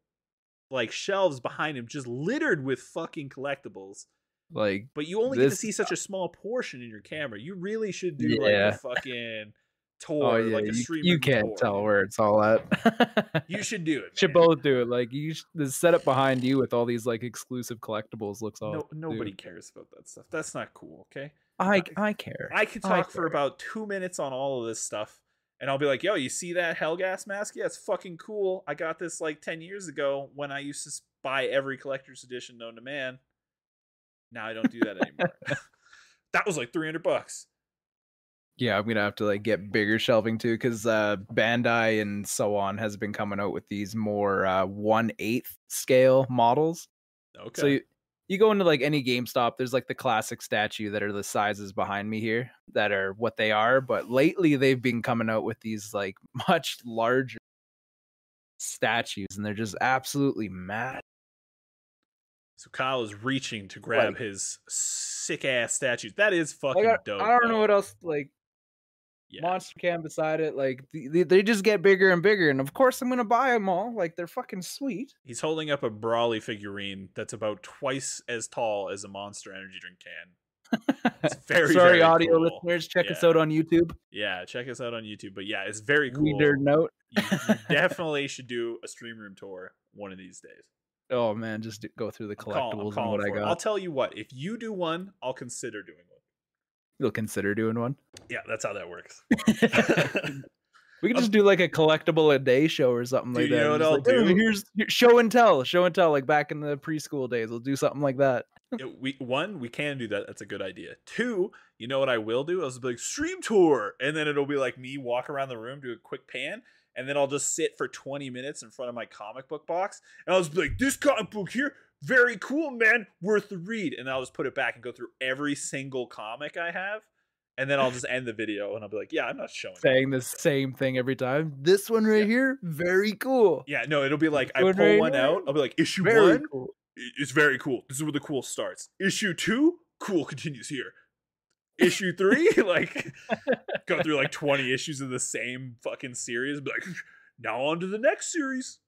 like shelves behind him just littered with fucking collectibles. Like But you only get to see such a small portion in your camera. You really should do like a fucking Oh, tour, oh yeah, like you, you can't tour. tell where it's all at. You should do it. should both do it. Like you, sh- the setup behind you with all these like exclusive collectibles looks No, awesome. nobody dude. cares about that stuff. That's not cool. Okay. I I- I care. I could I talk for about two minutes on all of this stuff, and I'll be like, "Yo, you see that Helghast mask? Yeah, it's fucking cool. I got this like ten years ago when I used to buy every collector's edition known to man. Now I don't do that anymore. that was like three hundred bucks. Yeah, I'm gonna have to like get bigger shelving too, because uh, Bandai and so on has been coming out with these more uh, one eighth scale models. Okay. So you, you go into like any GameStop, there's like the classic statue that are the sizes behind me here that are what they are. But lately they've been coming out with these like much larger statues, and they're just absolutely mad. so Kyle is reaching to grab Like- his sick ass statues. That is Like, fucking I, dope. I don't know what else like Yeah. monster cam beside it. Like th- they, they just get bigger and bigger, and of course I'm gonna buy them all. Like they're fucking sweet. He's holding up a Broly figurine that's about twice as tall as a Monster Energy drink can. It's very Sorry, very audio cool. listeners, check us out on YouTube. Yeah, check us out on YouTube. But yeah, it's very cool. nerd note. you, you definitely should do a stream room tour one of these days. Oh man, just do- go through the I'm call- I'm collectibles and what I for it. got. I'll tell you what. If you do one, I'll consider doing one. You'll consider doing one. Yeah, that's how that works. we could just do like a collectible a day show or something like Dude, you that. know what I'll like, "Oh, do? Here's show and tell, show and tell, like back in the preschool days. We'll do something like that. Yeah, we one, we can do that. That's a good idea. Two, you know what I will do? I'll just be like stream tour, and then it'll be like me walk around the room, do a quick pan, and then I'll just sit for 20 minutes in front of my comic book box, and I'll just be like, "This comic book here, very cool, man, worth the read." And I'll just put it back and go through every single comic I have, and then I'll just end the video, and I'll be like, "Yeah, I'm not showing." Saying the same thing every time. This one right Yeah. here, very cool. Yeah, no, it'll be like I One pull right one here, out. I'll be like, issue Very one, cool. i- it's very cool. This is where the cool starts. Issue two, cool continues here. Issue three, like go through like 20 issues of the same fucking series, be like, now on to the next series.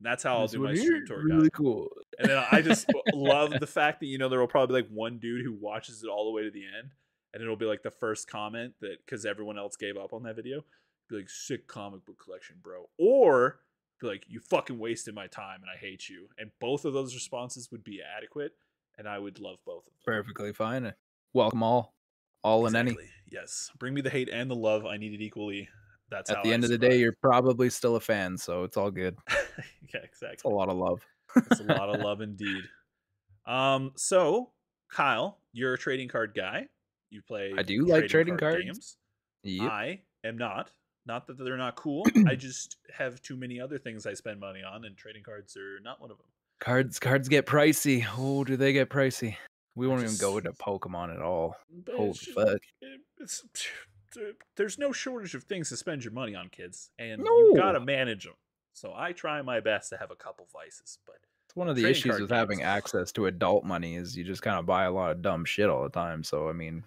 That's how I'll do my stream tour, really cool. And then I just love the fact that you know there will probably be like one dude who watches it all the way to the end, and it'll be like the first comment that because everyone else gave up on that video, be like sick comic book collection, bro, or be like you fucking wasted my time and I hate you. And both of those responses would be adequate, and I would love both of them. Perfectly fine. Welcome all, all and any. Yes, bring me the hate and the love. I need it equally. That's At the I end of the day, you're probably still a fan, so it's all good. yeah, It's exactly. a lot of love. It's a lot of love indeed. Um, so Kyle, you're a trading card guy. You play. I do like trading cards. games. Yep. I am not. Not that they're not cool. I just have too many other things I spend money on, and trading cards are not one of them. Cards cards get pricey. Oh, do they get pricey? We won't even go into Pokemon at all. Holy just- fuck. it- It's, there's no shortage of things to spend your money on, kids, and you gotta manage them. So I try my best to have a couple vices, but It's one of the issues with having access to adult money is you just kind of buy a lot of dumb shit all the time. So I mean,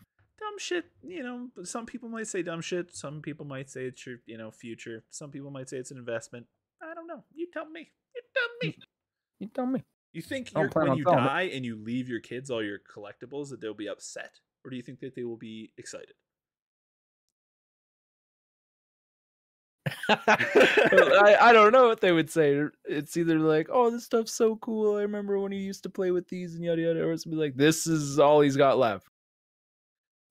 dumb shit you know some people might say dumb shit some people might say it's your you know future some people might say it's an investment i don't know you tell me you tell me you tell me. you think you're, when you die and you leave your kids all your collectibles that they'll be upset or do you think that they will be excited I, I don't know what they would say. It's either like, "Oh, this stuff's so cool. I remember when he used to play with these and yada yada," or it's be like, "This is all he's got left.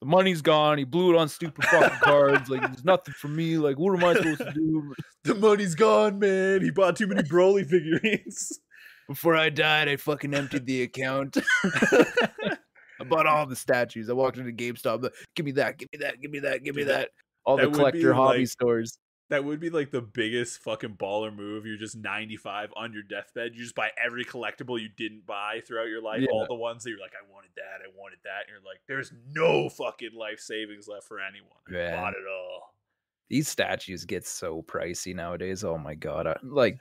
The money's gone. He blew it on stupid fucking cards. Like, there's nothing for me. Like, what am I supposed to do?" the money's gone man he bought too many broly figurines Before I died, I fucking emptied the account. I bought all the statues. I walked into GameStop. Give me that. Give me that. Give me that. Give me that-. All that the collector hobby like- stores. That would be like the biggest fucking baller move. You're just 95 on your deathbed. You just buy every collectible you didn't buy throughout your life. Yeah. All the ones that you're like, I wanted that, I wanted that. And you're like, there's no fucking life savings left for anyone. I Man. bought it all. These statues get so pricey nowadays. Oh my god! I, like,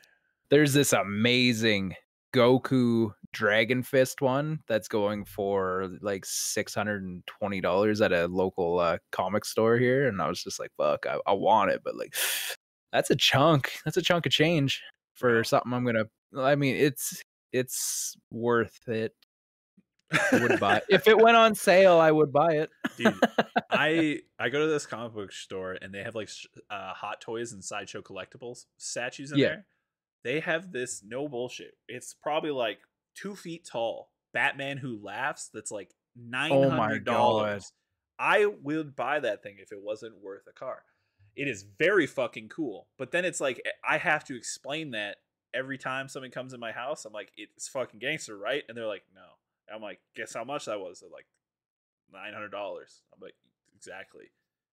there's this amazing Goku Dragon Fist one that's going for like six hundred and twenty dollars at a local uh, comic store here, and I was just like, "Fuck, I, I want it," but like, that's a chunk. That's a chunk of change for something I'm gonna. I mean, it's it's worth it. I would buy if it went on sale. I would buy it. Dude, I I go to this comic book store and they have like uh, Hot Toys and Sideshow collectibles statues in Yeah. there. They have this no bullshit. It's probably like two feet tall. Batman who laughs. That's like nine Oh my hundred dollars. I would buy that thing if it wasn't worth a car. It is very fucking cool. But then it's like eh, I have to explain that every time something comes in my house. I'm like, it's fucking gangster, right? And they're like, no. I'm like, guess how much that was? They're like, nine hundred dollars. I'm like, exactly.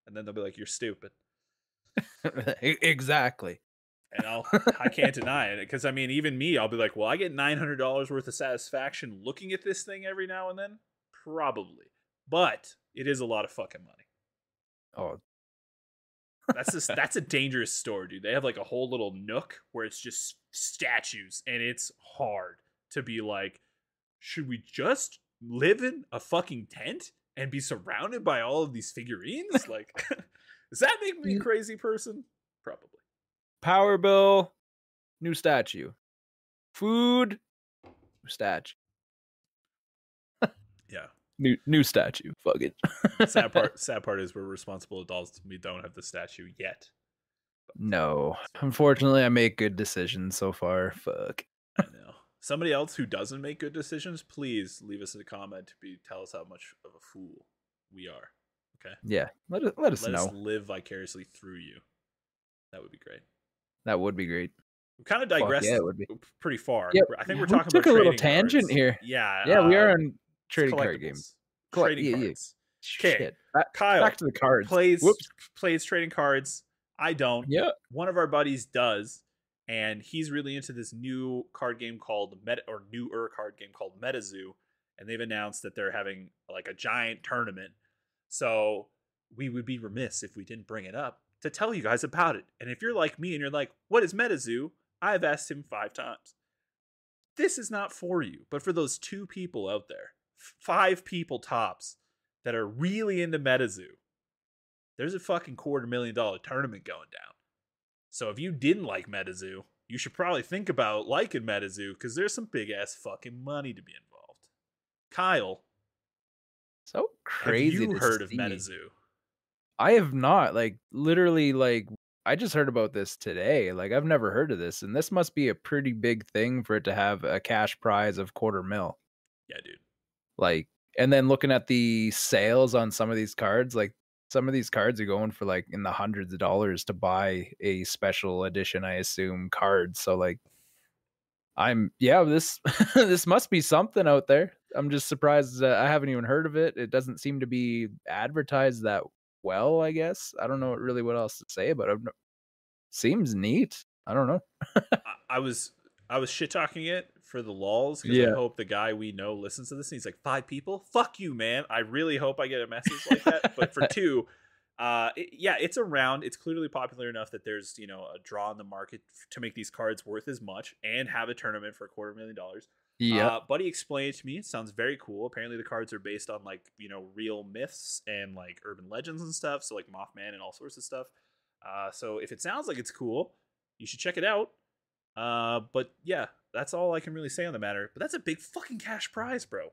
And then they'll be like, you're stupid. Exactly. And I'll I can't deny it because I mean, even me, I'll be like, well, I get nine hundred dollars worth of satisfaction looking at this thing every now and then, probably. But it is a lot of fucking money. Oh, That's just that's a dangerous store, dude. They have like a whole little nook where it's just statues, and it's hard to be like, should we just live in a fucking tent and be surrounded by all of these figurines? Like, does that make me a crazy person? Probably. Power bill, new statue. Food, new statue. Yeah. New new statue. Fuck it. Sad part. sad part is we're responsible adults. We don't have the statue yet. No, unfortunately, I make good decisions so far. Fuck. I know. Somebody else who doesn't make good decisions, please leave us a comment to be tell us how much of a fool we are. Okay. Yeah, let us let us Let know. us live vicariously through you. That would be great. That would be great. We kind of digressed yeah, it would be. pretty far. Yeah, I think yeah, we're talking we took about a little tangent cards. here. Yeah, Yeah, we uh, are on it's trading card games. Trading yeah, yeah. cards. 'Kay. Shit. Back, Kyle back to the cards. plays Whoops. plays trading cards. I don't. Yeah. One of our buddies does, and he's really into this new card game called Meta or newer card game called MetaZoo, and they've announced that they're having like a giant tournament. So we would be remiss if we didn't bring it up to tell you guys about it. And if you're like me and you're like, "What is MetaZoo?" I've asked him five times. This is not for you, but for those two people out there, five people tops that are really into MetaZoo there's a fucking quarter million dollar tournament going down. So if you didn't like MetaZoo, you should probably think about liking MetaZoo because there's some big ass fucking money to be involved. Kyle, So crazy. have you heard of see. MetaZoo? I have not. Like literally, like I just heard about this today. Like I've never heard of this, and this must be a pretty big thing for it to have a cash prize of quarter mil. Yeah, dude. Like, and then looking at the sales on some of these cards, like some of these cards are going for like in the hundreds of dollars to buy a special edition, I assume, card. So like I'm yeah, this this must be something out there. I'm just surprised uh, I haven't even heard of it. It doesn't seem to be advertised that well, I guess. I don't know really what else to say but it. Seems neat. I don't know. I, was I was shit talking it for the lulls because I Yeah. hope the guy we know listens to this and he's like, five people? Fuck you, man. I really hope I get a message like that. but for two, uh, it- yeah, it's around. It's clearly popular enough that there's you know a draw in the market to make these cards worth as much and have a tournament for a quarter million dollars. Yeah. Uh, Buddy explained it to me. It sounds very cool. Apparently, the cards are based on like you know real myths and like urban legends and stuff. So like Mothman and all sorts of stuff. Uh, so if it sounds like it's cool, you should check it out. Uh, but yeah, that's all I can really say on the matter. But that's a big fucking cash prize, bro.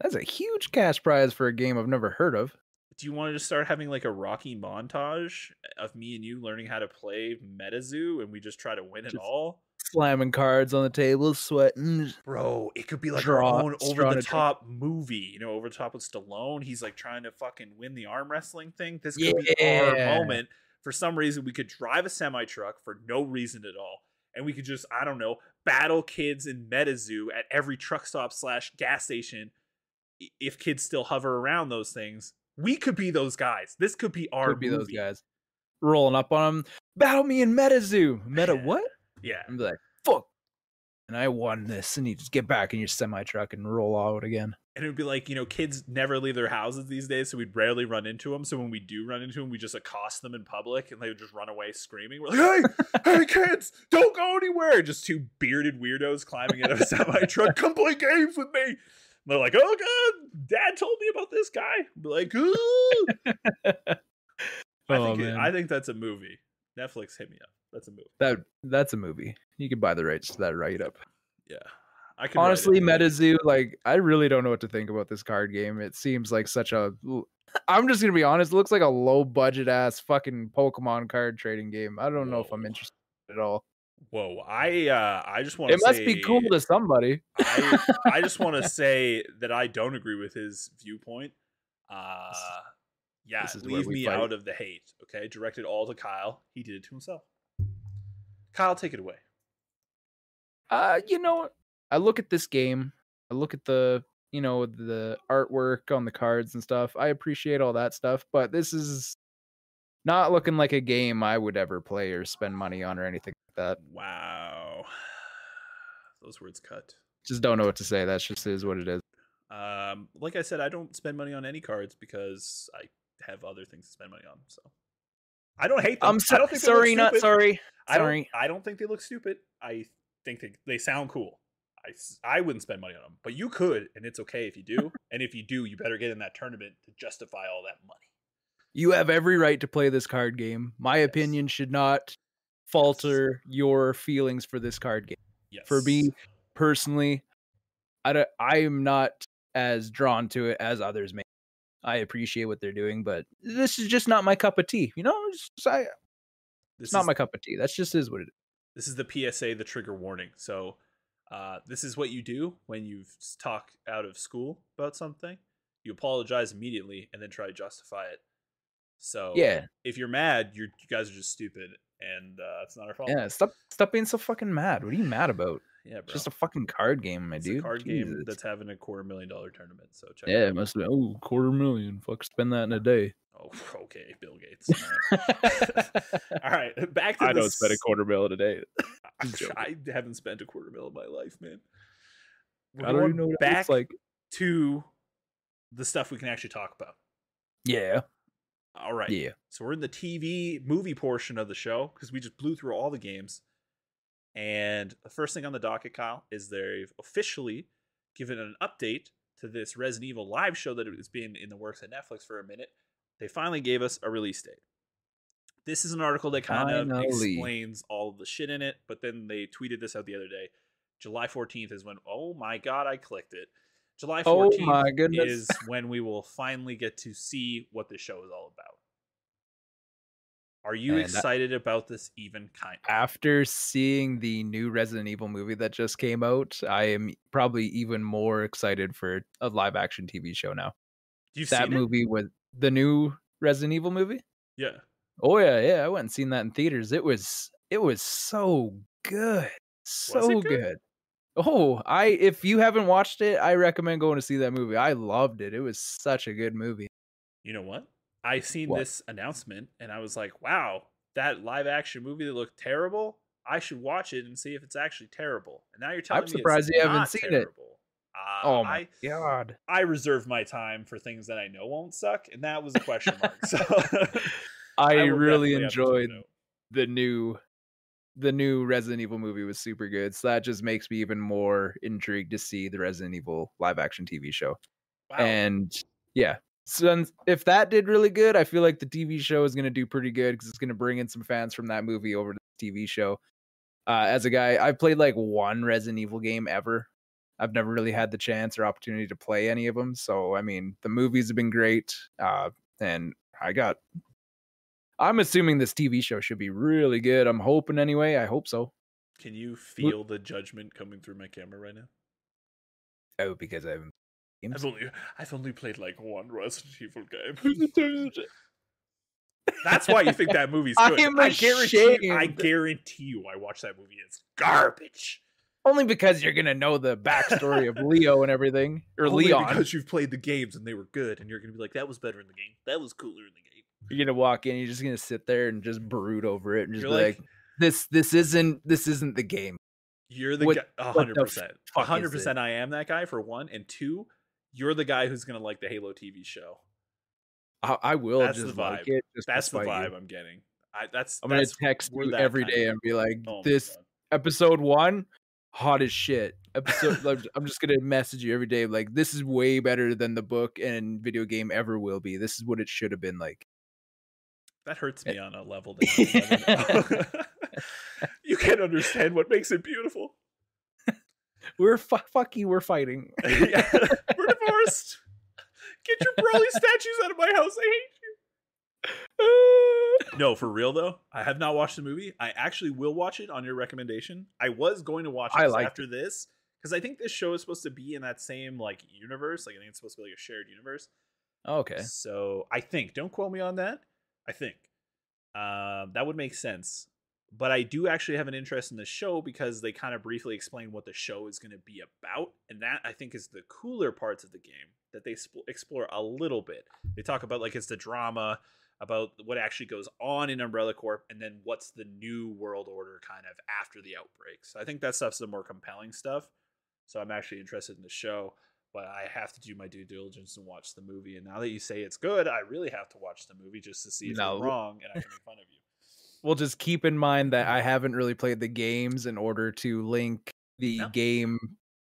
That's a huge cash prize for a game I've never heard of. Do you want to just start having like a Rocky montage of me and you learning how to play MetaZoo, and we just try to win it all? Slamming cards on the table, sweating. Bro, it could be like Draw- our own over the top movie. You know, over the top with Stallone. He's like trying to fucking win the arm wrestling thing. This could be our moment. For some reason, we could drive a semi truck for no reason at all, and we could just I don't know battle kids in MetaZoo at every truck stop slash gas station. If kids still hover around those things, we could be those guys. This could be our Could be those guys rolling up on them. battle me in MetaZoo. Meta what? Yeah. And be like, fuck. And I won this. And you just get back in your semi truck and roll out again. And it would be like, you know, kids never leave their houses these days, so we'd rarely run into them. So when we do run into them, we just accost them in public and they would just run away screaming. We're like, hey, hey, kids, don't go anywhere. Just two bearded weirdos climbing out of a semi truck. Come play games with me. And they're like, oh, God, dad told me about this guy. Be like, ooh. I, Oh, think it- I think that's a movie. Netflix, hit me up. That's a movie. That that's a movie. You can buy the rights to that right up. Yeah. I can write. Honestly, MetaZoo, like I really don't know what to think about this card game. It seems like such a I'm just gonna be honest, it looks like a low budget ass fucking Pokemon card trading game. I don't know if I'm interested at all. Whoa, I uh, I just want to It must be cool to somebody. I, I just want to say that I don't agree with his viewpoint. Uh, yeah, this is where leave me fight. out of the hate. Okay, directed all to Kyle. He did it to himself. Kyle, take it away. Uh, you know, I look at this game, I look at the you know the artwork on the cards and stuff. I appreciate all that stuff, but this is not looking like a game I would ever play or spend money on or anything like that. Wow, those words cut. Just don't know what to say. That's just is what it is. Um, like I said, I don't spend money on any cards because I have other things to spend money on. So I don't hate them. I'm I so- don't think they look sorry, not sorry. I don't. Sorry. I don't think they look stupid. I think they they sound cool. I, I wouldn't spend money on them, but you could, and it's okay if you do. and if you do, you better get in that tournament to justify all that money. You have every right to play this card game. My Yes. opinion should not falter your feelings for this card game. Yes. For me personally, I don't, I am not as drawn to it as others may. I appreciate what they're doing, but this is just not my cup of tea. You know, it's, just- I, this it's not is, my cup of tea. That's just is what it is. This is the PSA, the trigger warning. So, uh, this is what you do when you talk out of school about something. You apologize immediately and then try to justify it. So, Yeah, if you're mad, you're, you guys are just stupid, and uh, it's not our fault. yeah. Stop, stop being so fucking mad. What are you mad about? Yeah, bro. It's just a fucking card game, my It's dude. a card game that's having a quarter million dollar tournament. So check. yeah, it it must be. Oh, quarter million. Fuck, spend that in a day. Oh, okay, Bill Gates. All right. All right, back to I don't spend a quarter mil in a day. I, haven't spent a quarter mil in my life, man. We're I don't even know what back it's like. to the stuff we can actually talk about. Yeah, All right. yeah. So we're in the TV movie portion of the show because we just blew through all the games. And the first thing on the docket, Kyle, is they've officially given an update to this Resident Evil live show that has been in the works at Netflix for a minute. They finally gave us a release date. This is an article that kind of explains all of the shit in it, but then they tweeted this out the other day. July 14th is when, oh my God, I clicked it. July 14th Oh is when we will finally get to see what this show is all about. Are you And excited about this even kind of? After seeing the new Resident Evil movie that just came out, I am probably even more excited for a live action TV show now. You've that it? movie with the new Resident Evil movie? Yeah. Oh yeah, yeah. I went and seen that in theaters. It was it was so good. So good? good? Oh, I if you haven't watched it, I recommend going to see that movie. I loved it. It was such a good movie. You know what? I seen What? this announcement and I was like, wow, that live action movie that looked terrible. I should watch it and see if it's actually terrible. And now you're telling me it's surprised you haven't seen it. Uh, oh my I, god. I reserve my time for things that I know won't suck, and that was a question mark. So I, will really definitely have to check enjoyed the new the new Resident Evil movie was super good. So that just makes me even more intrigued to see the Resident Evil live action TV show. Wow. And yeah, since if that did really good, I feel like the TV show is going to do pretty good because it's going to bring in some fans from that movie over to the TV show. Uh, as a guy, I've played like one Resident Evil game ever. I've never really had the chance or opportunity to play any of them. So I mean, the movies have been great, uh, and I got. I'm assuming this TV show should be really good. I'm hoping anyway. I hope so. Can you feel the judgment coming through my camera right now? Oh, because I haven't. I've only I've only played like one Resident Evil game. That's why you think that movie's good. I good. am guarantee you, I guarantee you I watch that movie. It's garbage. Only because you're gonna know the backstory of Leo and everything, or Only Leon. because you've played the games and they were good, and you're gonna be like, that was better in the game. That was cooler in the game. You're gonna walk in, you're just gonna sit there and just brood over it and just You're be like, like- this this isn't this isn't the game. You're the What- guy. Hundred the percent. A fuck is hundred it? percent. I am that guy for one, and two, you're the guy who's gonna like the Halo TV show. I, I will That's just the like vibe. it. Just That's the vibe. I'm getting. I that's I'm gonna text you every day of- and be like, Oh this episode one, hot as shit. Episode like, I'm just gonna message you every day like this is way better than the book and video game ever will be. This is what it should have been like. that hurts eh. me on a level that you'll never know. you can't understand what makes it beautiful. We're fu- fuck you, we're fighting. Yeah, divorced. Get your Broly statues out of my house. I hate you. No, for real though, I have not watched the movie. I actually will watch it on your recommendation. I was going to watch it I 'cause liked after this because I think this show is supposed to be in that same like universe. Like I think it's supposed to be like a shared universe. okay. So I think, don't quote me on that. I think um, that would make sense. But I do actually have an interest in the show because they kind of briefly explain what the show is going to be about, and that I think is the cooler parts of the game that they sp- explore a little bit. They talk about like it's the drama about what actually goes on in Umbrella Corp, and then what's the new world order kind of after the outbreak. So I think that stuff's the more compelling stuff. So I'm actually interested in the show but I have to do my due diligence and watch the movie. And now that you say it's good, I really have to watch the movie just to see if No. I'm wrong and I can make fun of you. Well, just keep in mind that mm-hmm. I haven't really played the games in order to link the No. game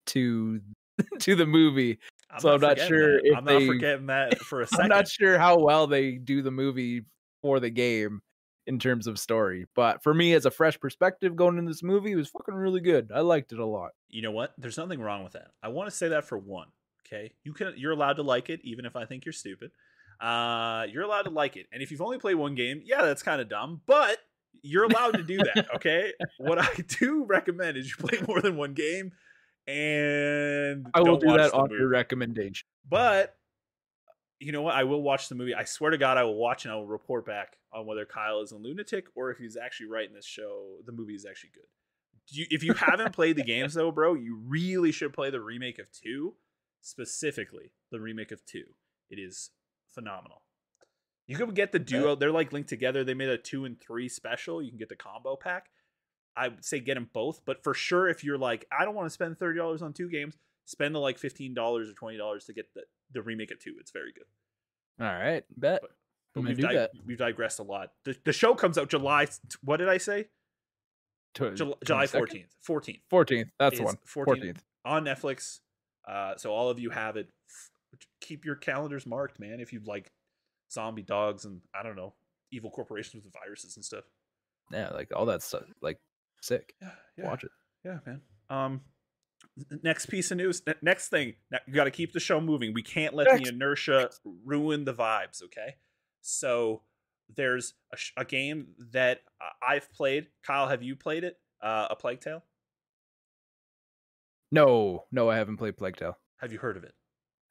to to the movie. I'm So I'm not sure that. if I'm not forgetting that for a second. I'm not sure how well they do the movie for the game in terms of story, but for me as a fresh perspective going into this movie, it was fucking really good. I liked it a lot. You know what? There's nothing wrong with that. I want to say that for one. Okay, you can. You're allowed to like it, even if I think you're stupid. Uh, you're allowed to like it, and if you've only played one game, yeah, that's kind of dumb, but you're allowed to do that. Okay. what I do recommend is you play more than one game, and I will do that on your recommendation. But you know what? I will watch the movie. I swear to God, I will watch and I will report back on whether Kyle is a lunatic or if he's actually right in this show. The movie is actually good. Do you, if you haven't played the games though, bro, you really should play the remake of two, specifically the remake of two. It is phenomenal. You can get the duo; they're like linked together. They made a two and three special. You can get the combo pack. I would say get them both, but for sure, if you're like, I don't want to spend thirty dollars on two games, spend the like fifteen dollars or twenty dollars to get the the remake of two. It's very good. All right, bet. But- But we've, di- we've digressed a lot. The, the show comes out July. What did I say? Tw- July, July 14th. 14th 14th. That's the one. 14th. 14th. on Netflix. Uh, so all of you have it. F- Keep your calendars marked, man. If you like zombie dogs and I don't know evil corporations with viruses and stuff. Yeah, like all that stuff. Like sick. Yeah, yeah, Watch it. yeah, man. Um, next piece of news. Next thing, you got to keep the show moving. We can't let Next. the inertia ruin the vibes. Okay, so there's a, sh- a game that I've played. Kyle, have you played it? Uh, a Plague Tale. No, no, I haven't played Plague Tale. Have you heard of it?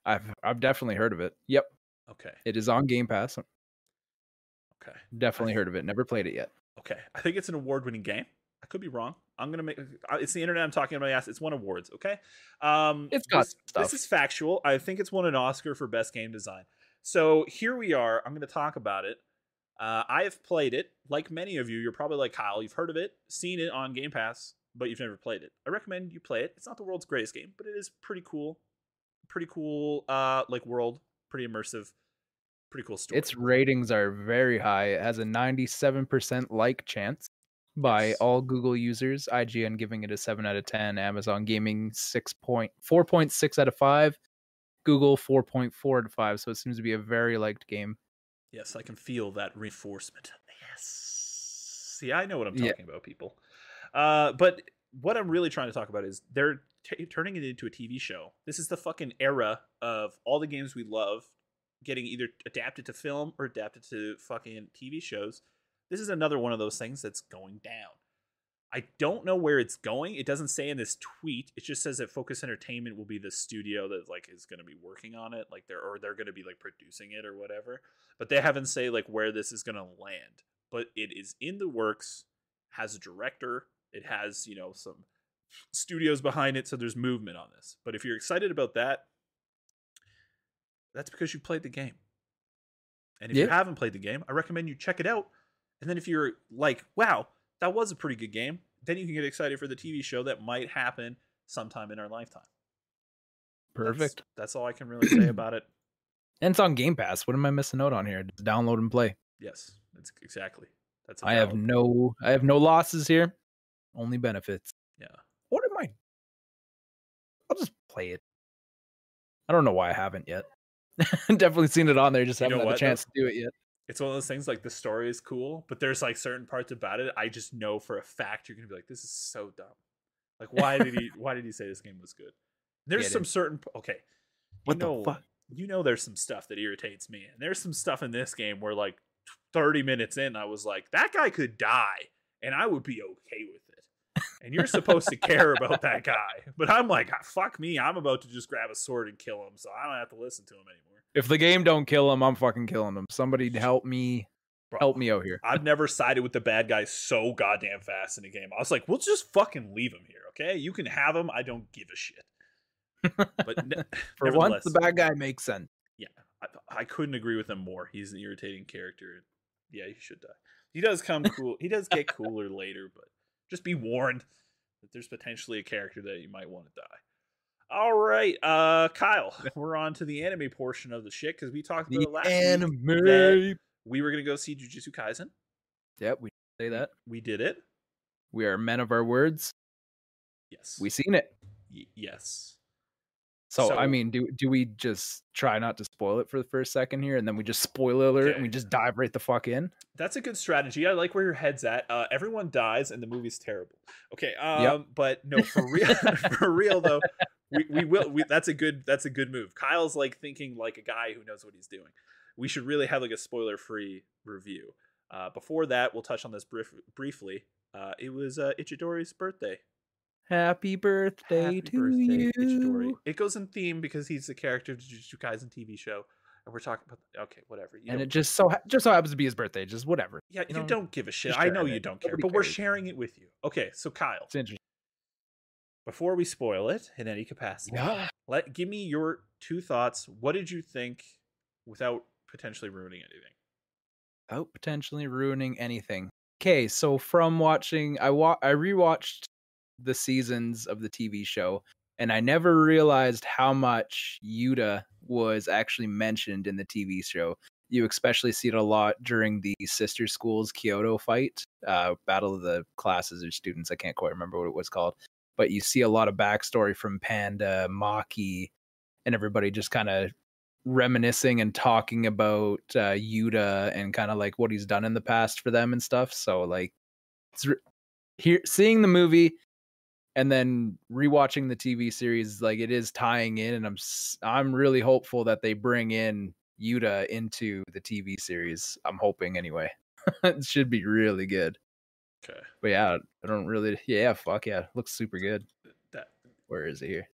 I've I've definitely heard of it. Yep, Okay, it is on Game Pass. okay, Definitely heard of it. Never played it yet. okay. I think it's an award-winning game. I could be wrong. I'm gonna make. uh, It's the internet. I'm talking about. Yes, it's won awards. Okay. Um, It's got this, stuff. This is factual. I think it's won an Oscar for best game design. So here we are. I'm going to talk about it. Uh, I have played it. Like many of you, you're probably like Kyle. You've heard of it, seen it on Game Pass, but you've never played it. I recommend you play it. It's not the world's greatest game, but it is pretty cool. Pretty cool. Uh, like world. Pretty immersive. Pretty cool story. Its ratings are very high. It has a 97% like chance by all Google users. IGN giving it a 7 out of 10. Amazon Gaming 6 point, 4.6 out of 5. Google 4.4 out of 5. So it seems to be a very liked game. Yes, I can feel that reinforcement. Yes. See, I know what I'm Yeah. talking about, people. Uh, but what I'm really trying to talk about is they're t- turning it into a TV show. This is the fucking era of all the games we love getting either adapted to film or adapted to fucking TV shows. This is another one of those things that's going down. I don't know where it's going. It doesn't say in this tweet. It just says that Focus Entertainment will be the studio that like is going to be working on it, like they're or they're going to be like producing it or whatever. But they haven't say like where this is going to land. But it is in the works. Has a director. It has you know some studios behind it, so there's movement on this. But if you're excited about that, that's because you played the game. And if Yeah. you haven't played the game, I recommend you check it out. And then if you're like, wow, that was a pretty good game, then you can get excited for the TV show that might happen sometime in our lifetime. That's- Perfect. That's, all I can really say about it. And it's on Game Pass. What am I missing out on here? Just download and play. Yes, that's exactly. That's a I have no I have no losses here. Only benefits. yeah. What am I? I'll just play it. I don't know why I haven't yet. Definitely seen it on there, just You haven't had what, the chance to do it yet. It's one of those things like the story is cool, but there's like certain parts about it I just know for a fact you're gonna be like, this is so dumb. Like, why did he? Why did he say this game was good? There's Get some it. certain okay. What you the know, fuck? You know, there's some stuff that irritates me, and there's some stuff in this game where like 30 minutes in, I was like, that guy could die, and I would be okay with it. And you're supposed to care about that guy, but I'm like, "Ah, fuck me, I'm about to just grab a sword and kill him, so I don't have to listen to him anymore. If the game don't kill him, I'm fucking killing him. Somebody help me Bro, help me out here. I've never sided with the bad guy so goddamn fast in a game. I was like, we'll just fucking leave him here, okay? You can have him. I don't give a shit. But ne- For once, the bad guy makes sense. I, I couldn't agree with him more. He's an irritating character. Yeah, he should die. He does come cool. he does get cooler later, but just be warned that there's potentially a character that you might want to die. All right, uh, Kyle, we're on to the anime portion of the shit because we talked about The it last week. anime. that- We were gonna go see Jujutsu Kaisen. Yep, we say that. We did it. We are men of our words. Yes. We seen it. Y- yes. So, I mean, do do we just try not to spoil it for the first second here, and then we just spoiler alert and we just dive right the fuck in? That's a good strategy. I like where your head's at. Uh, everyone dies and the movie's terrible. Okay, um, but no, for real, for real though, we, we will. We, that's a good. That's a good move. Kyle's like thinking like a guy who knows what he's doing. We should really have like a spoiler-free review. Uh, before that, we'll touch on this brief, briefly. Uh, it was uh, Ichidori's birthday. Happy birthday Happy to birthday, you. Ichidori. It goes in theme because he's the character of Jujutsu Kaisen TV show, and we're talking about. Okay, whatever. You and it just so ha- just so happens to be his birthday. Just whatever. Yeah, you you, know, don't give a shit. I know you don't care, but we're sharing it with you. Okay, so Kyle, It's interesting. before we spoil it in any capacity, Yeah. let give me your two thoughts. What did you think without potentially ruining anything? Without potentially ruining anything. Okay, so from watching, I wa- I rewatched the seasons of the TV show, and I never realized how much Yuta was actually mentioned in the TV show. You especially see it a lot during the sister schools Kyoto fight, uh, Battle of the Classes or Students. I can't quite remember what it was called, but you see a lot of backstory from Panda, Maki, and everybody just kind of reminiscing and talking about uh, Yuta and kind of like what he's done in the past for them and stuff. So like, it's re- here seeing the movie and then rewatching the TV series, like it is tying in, and I'm I'm really hopeful that they bring in Yuta into the TV series. I'm hoping anyway. it should be really good. Okay, But yeah, I don't really. Yeah, fuck yeah, looks super good. that Where is it here?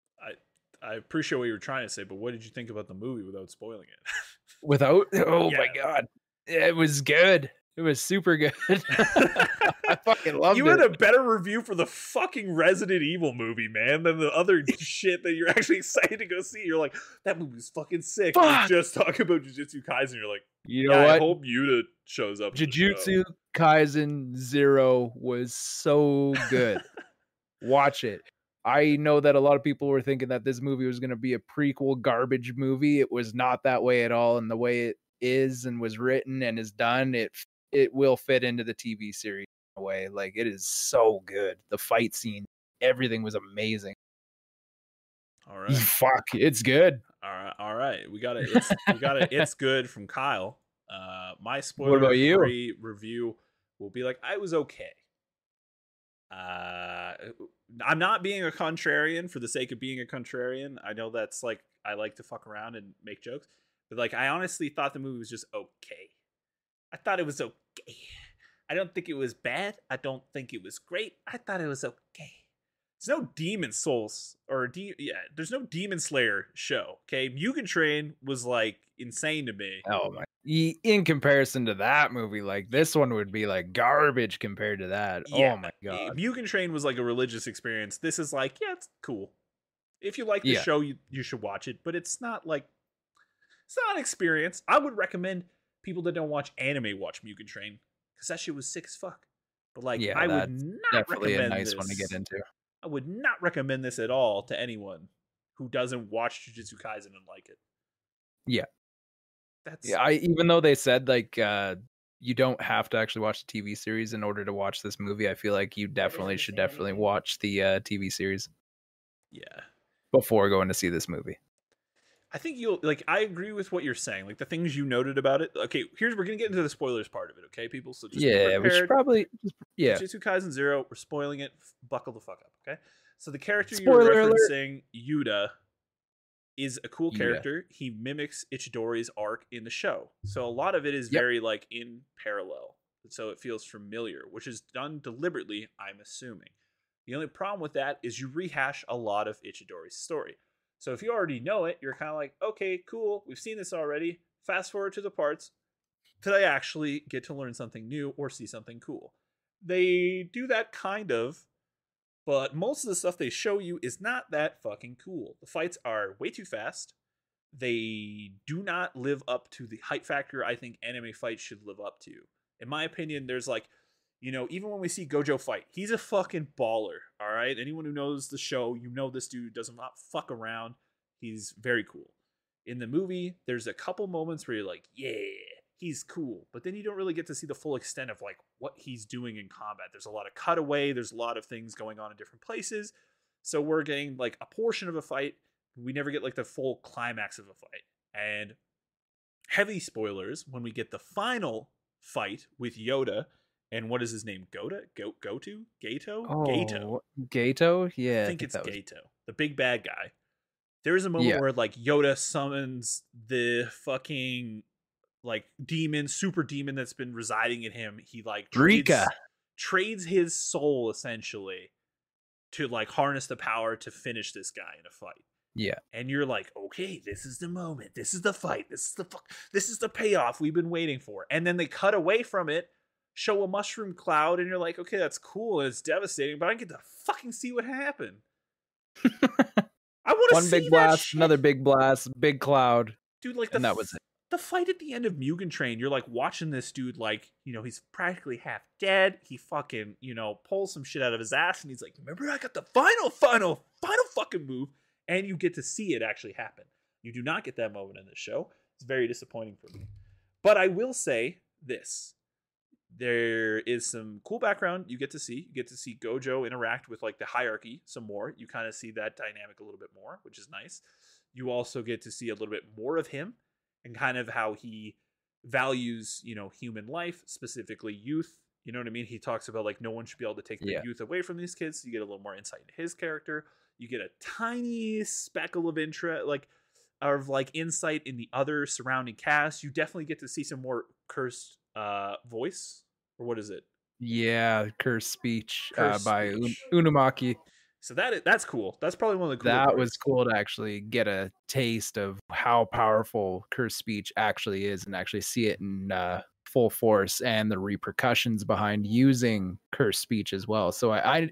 I appreciate what you were trying to say, but what did you think about the movie without spoiling it? Without? Oh my god, it was good. It was super good. I fucking loved it. you had a better review for the fucking Resident Evil movie, man, than the other shit that you're actually excited to go see. You're like, that movie's fucking sick. Fuck. You just talking about Jujutsu Kaisen. You're like, you know yeah, I what? hope Yuta shows up. in the show." Jujutsu Kaisen Zero was so good. Watch it. I know that a lot of people were thinking that this movie was going to be a prequel garbage movie. It was not that way at all, and the way it is and was written and is done, it it will fit into the TV series in a way. Like it is so good. The fight scene, everything was amazing. All right. Fuck, it's good. All right, all right. We got it. It's, we got it. It's good from Kyle. Uh, my spoiler about you? free review will be like I was okay. Uh, I'm not being a contrarian for the sake of being a contrarian. I know that's like I like to fuck around and make jokes, but like I honestly thought the movie was just okay. I thought it was okay. I don't think it was bad. I don't think it was great. I thought it was okay. There's no Demon Souls or de- yeah, there's no Demon Slayer show. Okay, Mugen Train was like insane to me. Oh my! In comparison to that movie, like this one would be like garbage compared to that. Oh yeah, oh my god! Mugen Train was like a religious experience. This is like, yeah, it's cool. If you like the Yeah. show, you you should watch it. But it's not like it's not an experience. I would recommend people that don't watch anime watch Mugen Train because that shit was sick as fuck. But like, Yeah, I would not Definitely a nice this. one to get into. I would not recommend this at all to anyone who doesn't watch Jujutsu Kaisen and like it. Yeah. That's Yeah, I even though they said like uh you don't have to actually watch the TV series in order to watch this movie, I feel like you definitely should definitely watch the uh TV series yeah. before going to see this movie. I think you'll like. I agree with what you're saying. Like the things you noted about it. Okay, here's we're gonna get into the spoilers part of it. Okay, people. So just yeah, we should probably just, yeah. Jujutsu Kaisen Zero. We're spoiling it. Buckle the fuck up. Okay. So the character Spoiler you're alert. referencing, Yuta, is a cool Yuta. character. He mimics Ichidori's arc in the show. So a lot of it is Yep. very like in parallel. So it feels familiar, which is done deliberately. I'm assuming. The only problem with that is you rehash a lot of Ichidori's story. So if you already know it, you're kind of like, okay, cool, we've seen this already. Fast forward to the parts. Did I actually get to learn something new or see something cool? They do that kind of, but most of the stuff they show you is not that fucking cool. The fights are way too fast. They do not live up to the hype factor I think anime fights should live up to. In my opinion, there's like, you know, even when we see Gojo fight, he's a fucking baller. All right. Anyone who knows the show, you know this dude does not fuck around. He's very cool. In the movie, there's a couple moments where you're like, yeah, he's cool. But then you don't really get to see the full extent of like what he's doing in combat. There's a lot of cutaway, there's a lot of things going on in different places. So we're getting like a portion of a fight. We never get like the full climax of a fight. And heavy spoilers when we get the final fight with Yoda and what is his name? Goda? Go Goto? Gato? Gato. Oh, Gato? Yeah, I think it's that was- Gato, the big bad guy. There is a moment Yeah. where like Yoda summons the fucking like demon, super demon that's been residing in him. He like trades, Rika. trades his soul essentially to like harness the power to finish this guy in a fight. Yeah. And you're like, okay, this is the moment. This is the fight. This is the fuck. This is the payoff we've been waiting for. And then they cut away from it, show a mushroom cloud, and you're like, okay, that's cool and it's devastating, but I get to fucking see what happened. I want to One see big that blast, shit. another big blast, big cloud, dude. Like and that was it. the fight at the end of Mugen Train, you're like watching this dude, like, you know, he's practically half dead. He fucking, you know, pulls some shit out of his ass and he's like, Remember, I got the final, final, final fucking move. And you get to see it actually happen. You do not get that moment in this show. It's very disappointing for me. But I will say this. There is some cool background you get to see. You get to see Gojo interact with like the hierarchy some more. You kind of see that dynamic a little bit more, which is nice. You also get to see a little bit more of him and kind of how he values, you know, human life, specifically youth. You know what I mean? He talks about like no one should be able to take the Yeah. youth away from these kids. So you get a little more insight into his character. You get a tiny speckle of interest, like of like insight in the other surrounding cast. You definitely get to see some more cursed uh voice or what is it? Yeah, cursed speech uh, Cursed by Un- Unumaki. So that is, that's cool. That's probably one of the cooler That parts. was cool to actually get a taste of how powerful cursed speech actually is, and actually see it in uh, full force and the repercussions behind using cursed speech as well. So I, I,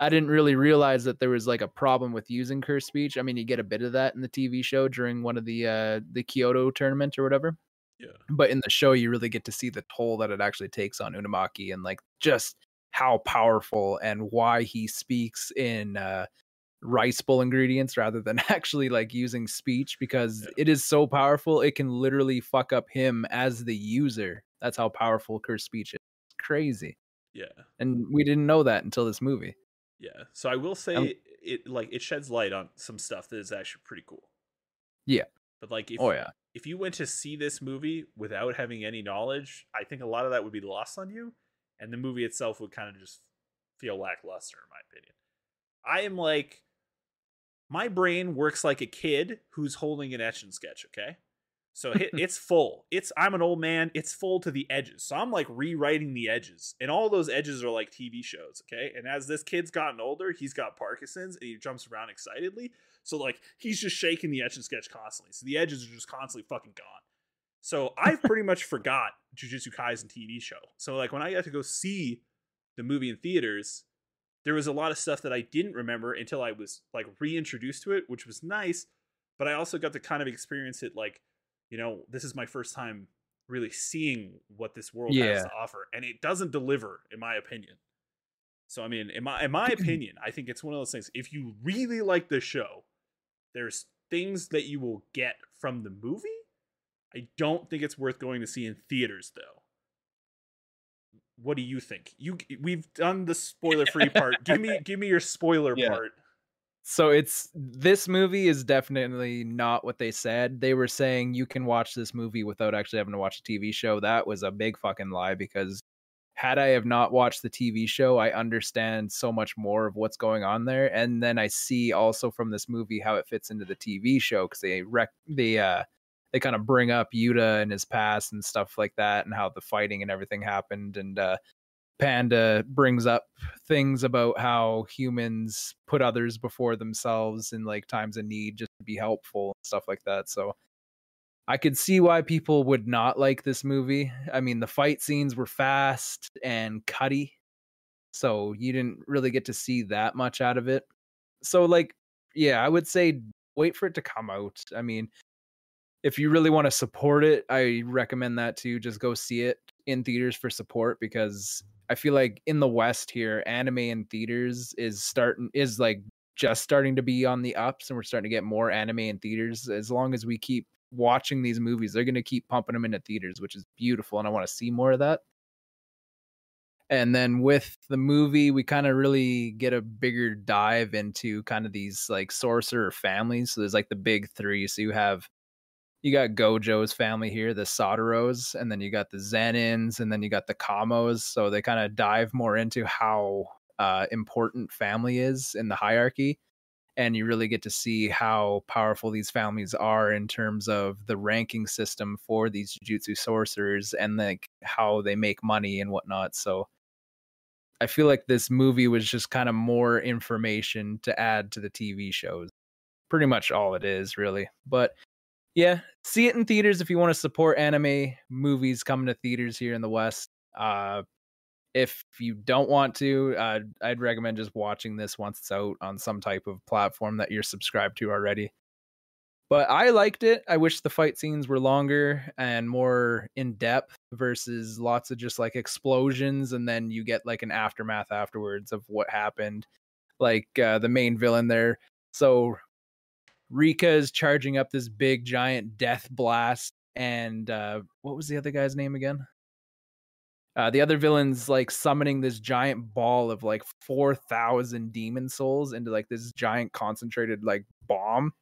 I didn't really realize that there was like a problem with using cursed speech. I mean, you get a bit of that in the TV show during one of the uh, the Kyoto tournament or whatever. Yeah. but in the show you really get to see the toll that it actually takes on Unamaki and like just how powerful and why he speaks in uh rice bowl ingredients rather than actually like using speech because Yeah. it is so powerful it can literally fuck up him as the user that's how powerful cursed speech is It's crazy Yeah. and we didn't know that until this movie Yeah. So I will say Um, it like it sheds light on some stuff that is actually pretty cool. Yeah. But like if oh yeah if you went to see this movie without having any knowledge, I think a lot of that would be lost on you, and the movie itself would kind of just feel lackluster, in my opinion. I am like, my brain works like a kid who's holding an etch and sketch. Okay, so it, it's full. It's I'm an old man. It's full to the edges. So I'm like rewriting the edges, and all those edges are like TV shows. Okay, and as this kid's gotten older, he's got Parkinson's, and he jumps around excitedly. So like he's just shaking the etch and sketch constantly. So the edges are just constantly fucking gone. So I've pretty much forgot Jujutsu Kaisen TV show. So like when I got to go see the movie in theaters, there was a lot of stuff that I didn't remember until I was like reintroduced to it, which was nice. But I also got to kind of experience it like, you know, this is my first time really seeing what this world Yeah. has to offer, and it doesn't deliver, in my opinion. So I mean, in my in my opinion, I think it's one of those things. If you really like the show, there's things that you will get from the movie. I don't think it's worth going to see in theaters, though. What do you think? You we've done the spoiler free part. Give me give me your spoiler Yeah. part. So it's this movie is definitely not what they said. They were saying you can watch this movie without actually having to watch a TV show. That was a big fucking lie because had I have not watched the TV show, I understand so much more of what's going on there. And then I see also from this movie how it fits into the TV show because they rec they uh they kind of bring up Yuta and his past and stuff like that and how the fighting and everything happened and uh Panda brings up things about how humans put others before themselves in like times of need just to be helpful and stuff like that. So I could see why people would not like this movie. I mean, the fight scenes were fast and cutty. So you didn't really get to see that much out of it. So like yeah, I would say wait for it to come out. I mean, if you really want to support it, I recommend that too. Just go see it in theaters for support because I feel like in the West here, anime in theaters is starting is like just starting to be on the ups, and we're starting to get more anime in theaters. As long as we keep watching these movies, they're going to keep pumping them into theaters, which is beautiful, and I want to see more of that. And then with the movie, we kind of really get a bigger dive into kind of these like sorcerer families. So there's like the big three. So you have you got Gojo's family here, the Soteros, and then you got the Zenins, and then you got the Kamos. So they kind of dive more into how uh, important family is in the hierarchy. And you really get to see how powerful these families are in terms of the ranking system for these Jujutsu sorcerers and like how they make money and whatnot. So I feel like this movie was just kind of more information to add to the TV shows. Pretty much all it is, really. But yeah, see it in theaters if you want to support anime movies coming to theaters here in the West. Uh, if you don't want to, uh, I'd recommend just watching this once it's out on some type of platform that you're subscribed to already. But I liked it. I wish the fight scenes were longer and more in depth versus lots of just like explosions and then you get like an aftermath afterwards of what happened. Like uh, the main villain there. So Rika is charging up this big giant death blast and uh what was the other guy's name again? Uh, the other villain's like summoning this giant ball of like 4,000 demon souls into like this giant concentrated like bomb.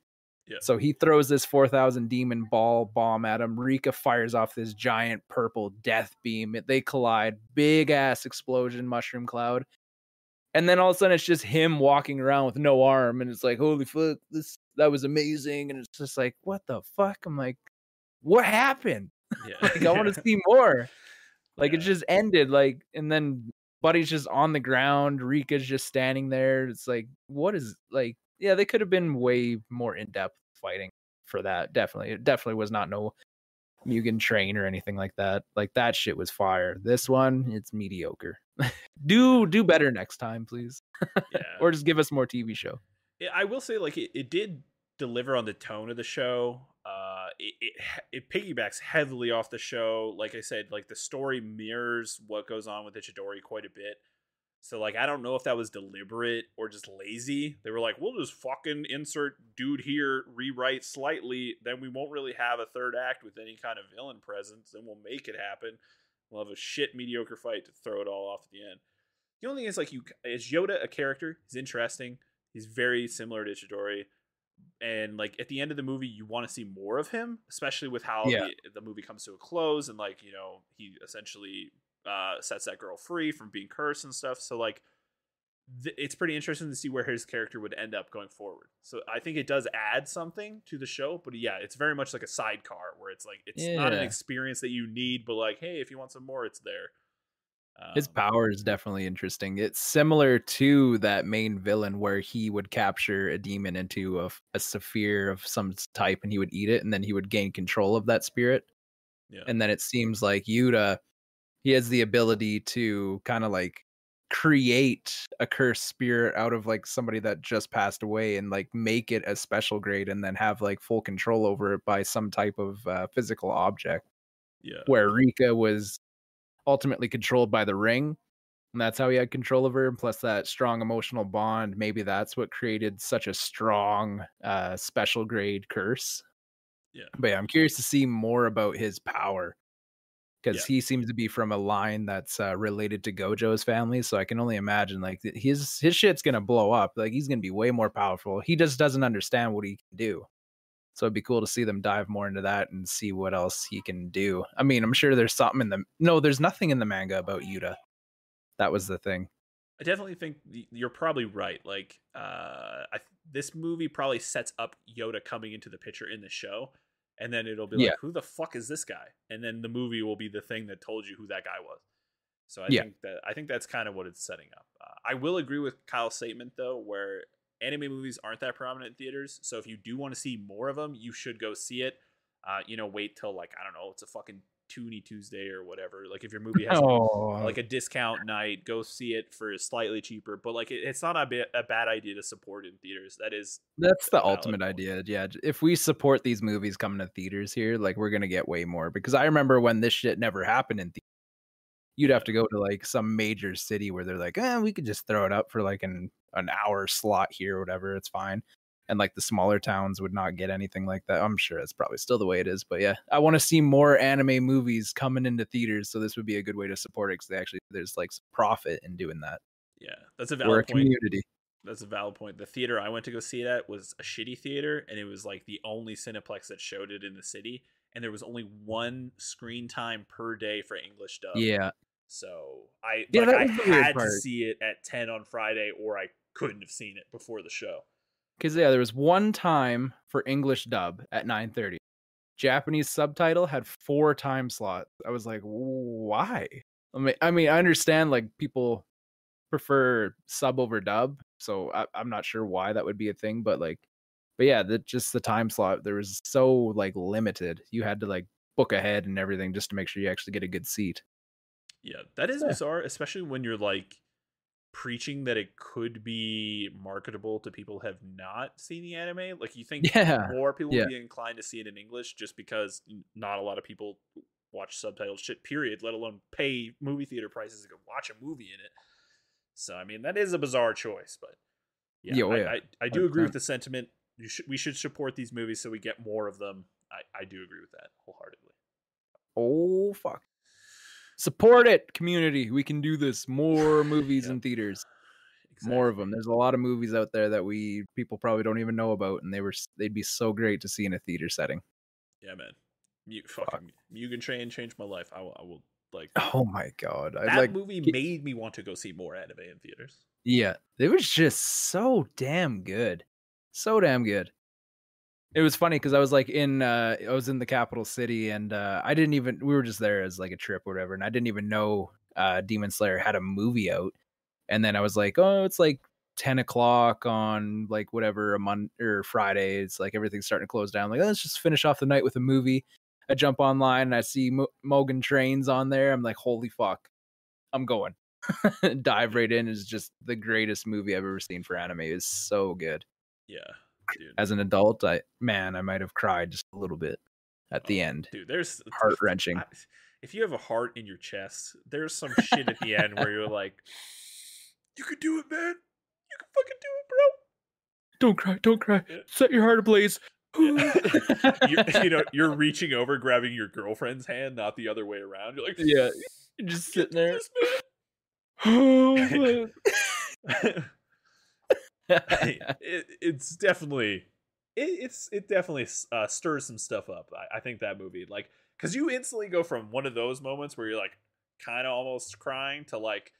Yeah. So he throws this 4,000 demon ball bomb at him. Rika fires off this giant purple death beam. They collide. Big ass explosion, mushroom cloud. And then all of a sudden it's just him walking around with no arm. And it's like, holy fuck, this that was amazing. And it's just like, what the fuck? I'm like, what happened? Yeah. Like, I want to see more. Like it just ended. Like, and then Buddy's just on the ground. Rika's just standing there. It's like, what is like? Yeah, they could have been way more in depth fighting for that. Definitely, it definitely was not no Mugen train or anything like that. Like that shit was fire. This one, it's mediocre. do do better next time, please, yeah. or just give us more TV show. Yeah, I will say like it, it did deliver on the tone of the show. Uh, it, it it piggybacks heavily off the show. Like I said, like the story mirrors what goes on with Ichidori quite a bit. So like I don't know if that was deliberate or just lazy. They were like, we'll just fucking insert dude here, rewrite slightly, then we won't really have a third act with any kind of villain presence, then we'll make it happen. We'll have a shit mediocre fight to throw it all off at the end. The only thing is like you is Yoda a character? He's interesting. He's very similar to Ichidori. And like at the end of the movie, you want to see more of him, especially with how Yeah. the, the movie comes to a close and like, you know, he essentially uh, sets that girl free from being cursed and stuff. So like th- it's pretty interesting to see where his character would end up going forward. So I think it does add something to the show, but yeah, it's very much like a sidecar where it's like it's not an experience that you need, but like, hey, if you want some more, it's there. His Um, power is definitely interesting. It's similar to that main villain where he would capture a demon into a, a sphere of some type and he would eat it and then he would gain control of that spirit. Yeah. And then it seems like Yuta, he has the ability to kind of like create a cursed spirit out of like somebody that just passed away and like make it a special grade and then have like full control over it by some type of uh, physical object. Yeah. where Rika was ultimately controlled by the ring. And that's how he had control of her. And plus that strong emotional bond. Maybe that's what created such a strong uh special grade curse. Yeah. But yeah, I'm curious to see more about his power. Because he seems to be from a line that's uh, related to Gojo's family, so I can only imagine like his his shit's gonna blow up. Like he's gonna be way more powerful. He just doesn't understand what he can do. So it'd be cool to see them dive more into that and see what else he can do. I mean, I'm sure there's something in the no, there's nothing in the manga about Yuta. That was the thing. I definitely think you're probably right. Like, uh, I, this movie probably sets up Yoda coming into the picture in the show, and then it'll be like, Yeah. "Who the fuck is this guy?" And then the movie will be the thing that told you who that guy was. So I Yeah. think that I think that's kind of what it's setting up. Uh, I will agree with Kyle's statement though, where anime movies aren't that prominent in theaters. So if you do want to see more of them, you should go see it. Uh, you know, wait till like I don't know, it's a fucking Toonie Tuesday or whatever. Like if your movie has Oh, like a discount night, go see it for slightly cheaper. But like, it, it's not a, bit, a bad idea to support in theaters. That is, that's the ultimate point. idea. Yeah, if we support these movies coming to theaters here, like we're gonna get way more. Because I remember when this shit never happened in theaters. You'd have to go to like some major city where they're like, eh, we could just throw it up for like an an hour slot here or whatever. It's fine. And like the smaller towns would not get anything like that. I'm sure it's probably still the way it is. But yeah, I want to see more anime movies coming into theaters. So this would be a good way to support it because they actually there's like some profit in doing that. yeah, that's a valid We're a point. community. That's a valid point. The theater I went to go see it at was a shitty theater, and it was like the only Cineplex that showed it in the city. And there was only one screen time per day for English dub. Yeah. So I Yeah, like, I was the weird had to see it at ten on Friday, or I couldn't have seen it before the show. Because yeah, there was one time for English dub at 9:30. Japanese subtitle had four time slots. I was like, why? I mean, I mean, I understand like people prefer sub over dub, so I, I'm not sure why that would be a thing, but like, but yeah, that just the time slot there was so like limited. You had to like book ahead and everything just to make sure you actually get a good seat. Yeah, that is Yeah. bizarre, especially when you're like preaching that it could be marketable to people who have not seen the anime. Like you think Yeah, more people yeah. would be inclined to see it in English just because not a lot of people watch subtitled shit, period, let alone pay movie theater prices to go watch a movie in it. So I mean that is a bizarre choice, but yeah, Yeah, oh, I. I, I do agree 100%. with the sentiment. You should we should support these movies so we get more of them. I, I do agree with that wholeheartedly. Oh fuck. Support it, community. We can do this. More movies Yep. in theaters. More of them. There's a lot of movies out there that we people probably don't even know about, and they were they'd be so great to see in a theater setting. Yeah, man. Mu- fucking Mugen Train changed my life. I will, I will like Oh my god! I that like. movie made me want to go see more anime in theaters. Yeah, it was just so damn good, so damn good. It was funny because I was like in uh I was in the capital city and uh I didn't even we were just there as like a trip or whatever and I didn't even know uh Demon Slayer had a movie out. And then I was like oh it's like 10 o'clock on like whatever a month or Friday it's like everything's starting to close down like let's just finish off the night with a movie. I jump online and I see Mo- Mugen Trains on there I'm like holy fuck I'm going. Dive right in is just the greatest movie I've ever seen for anime it's so good. Yeah, dude. as an adult, I man, I might have cried just a little bit at the Oh, end. dude. There's Heart wrenching. If you have a heart in your chest, there's some shit at the end where you're like, "You can do it, man. You can fucking do it, bro." Don't cry, don't cry. Yeah. Set your heart ablaze. Yeah. you, you know, you're reaching over, grabbing your girlfriend's hand, not the other way around. You're like, Yeah, You're just sitting there. this, Oh, man." it, it's definitely it, it's it definitely uh, stirs some stuff up. I, I think that movie like because you instantly go from one of those moments where you're like kind of almost crying to like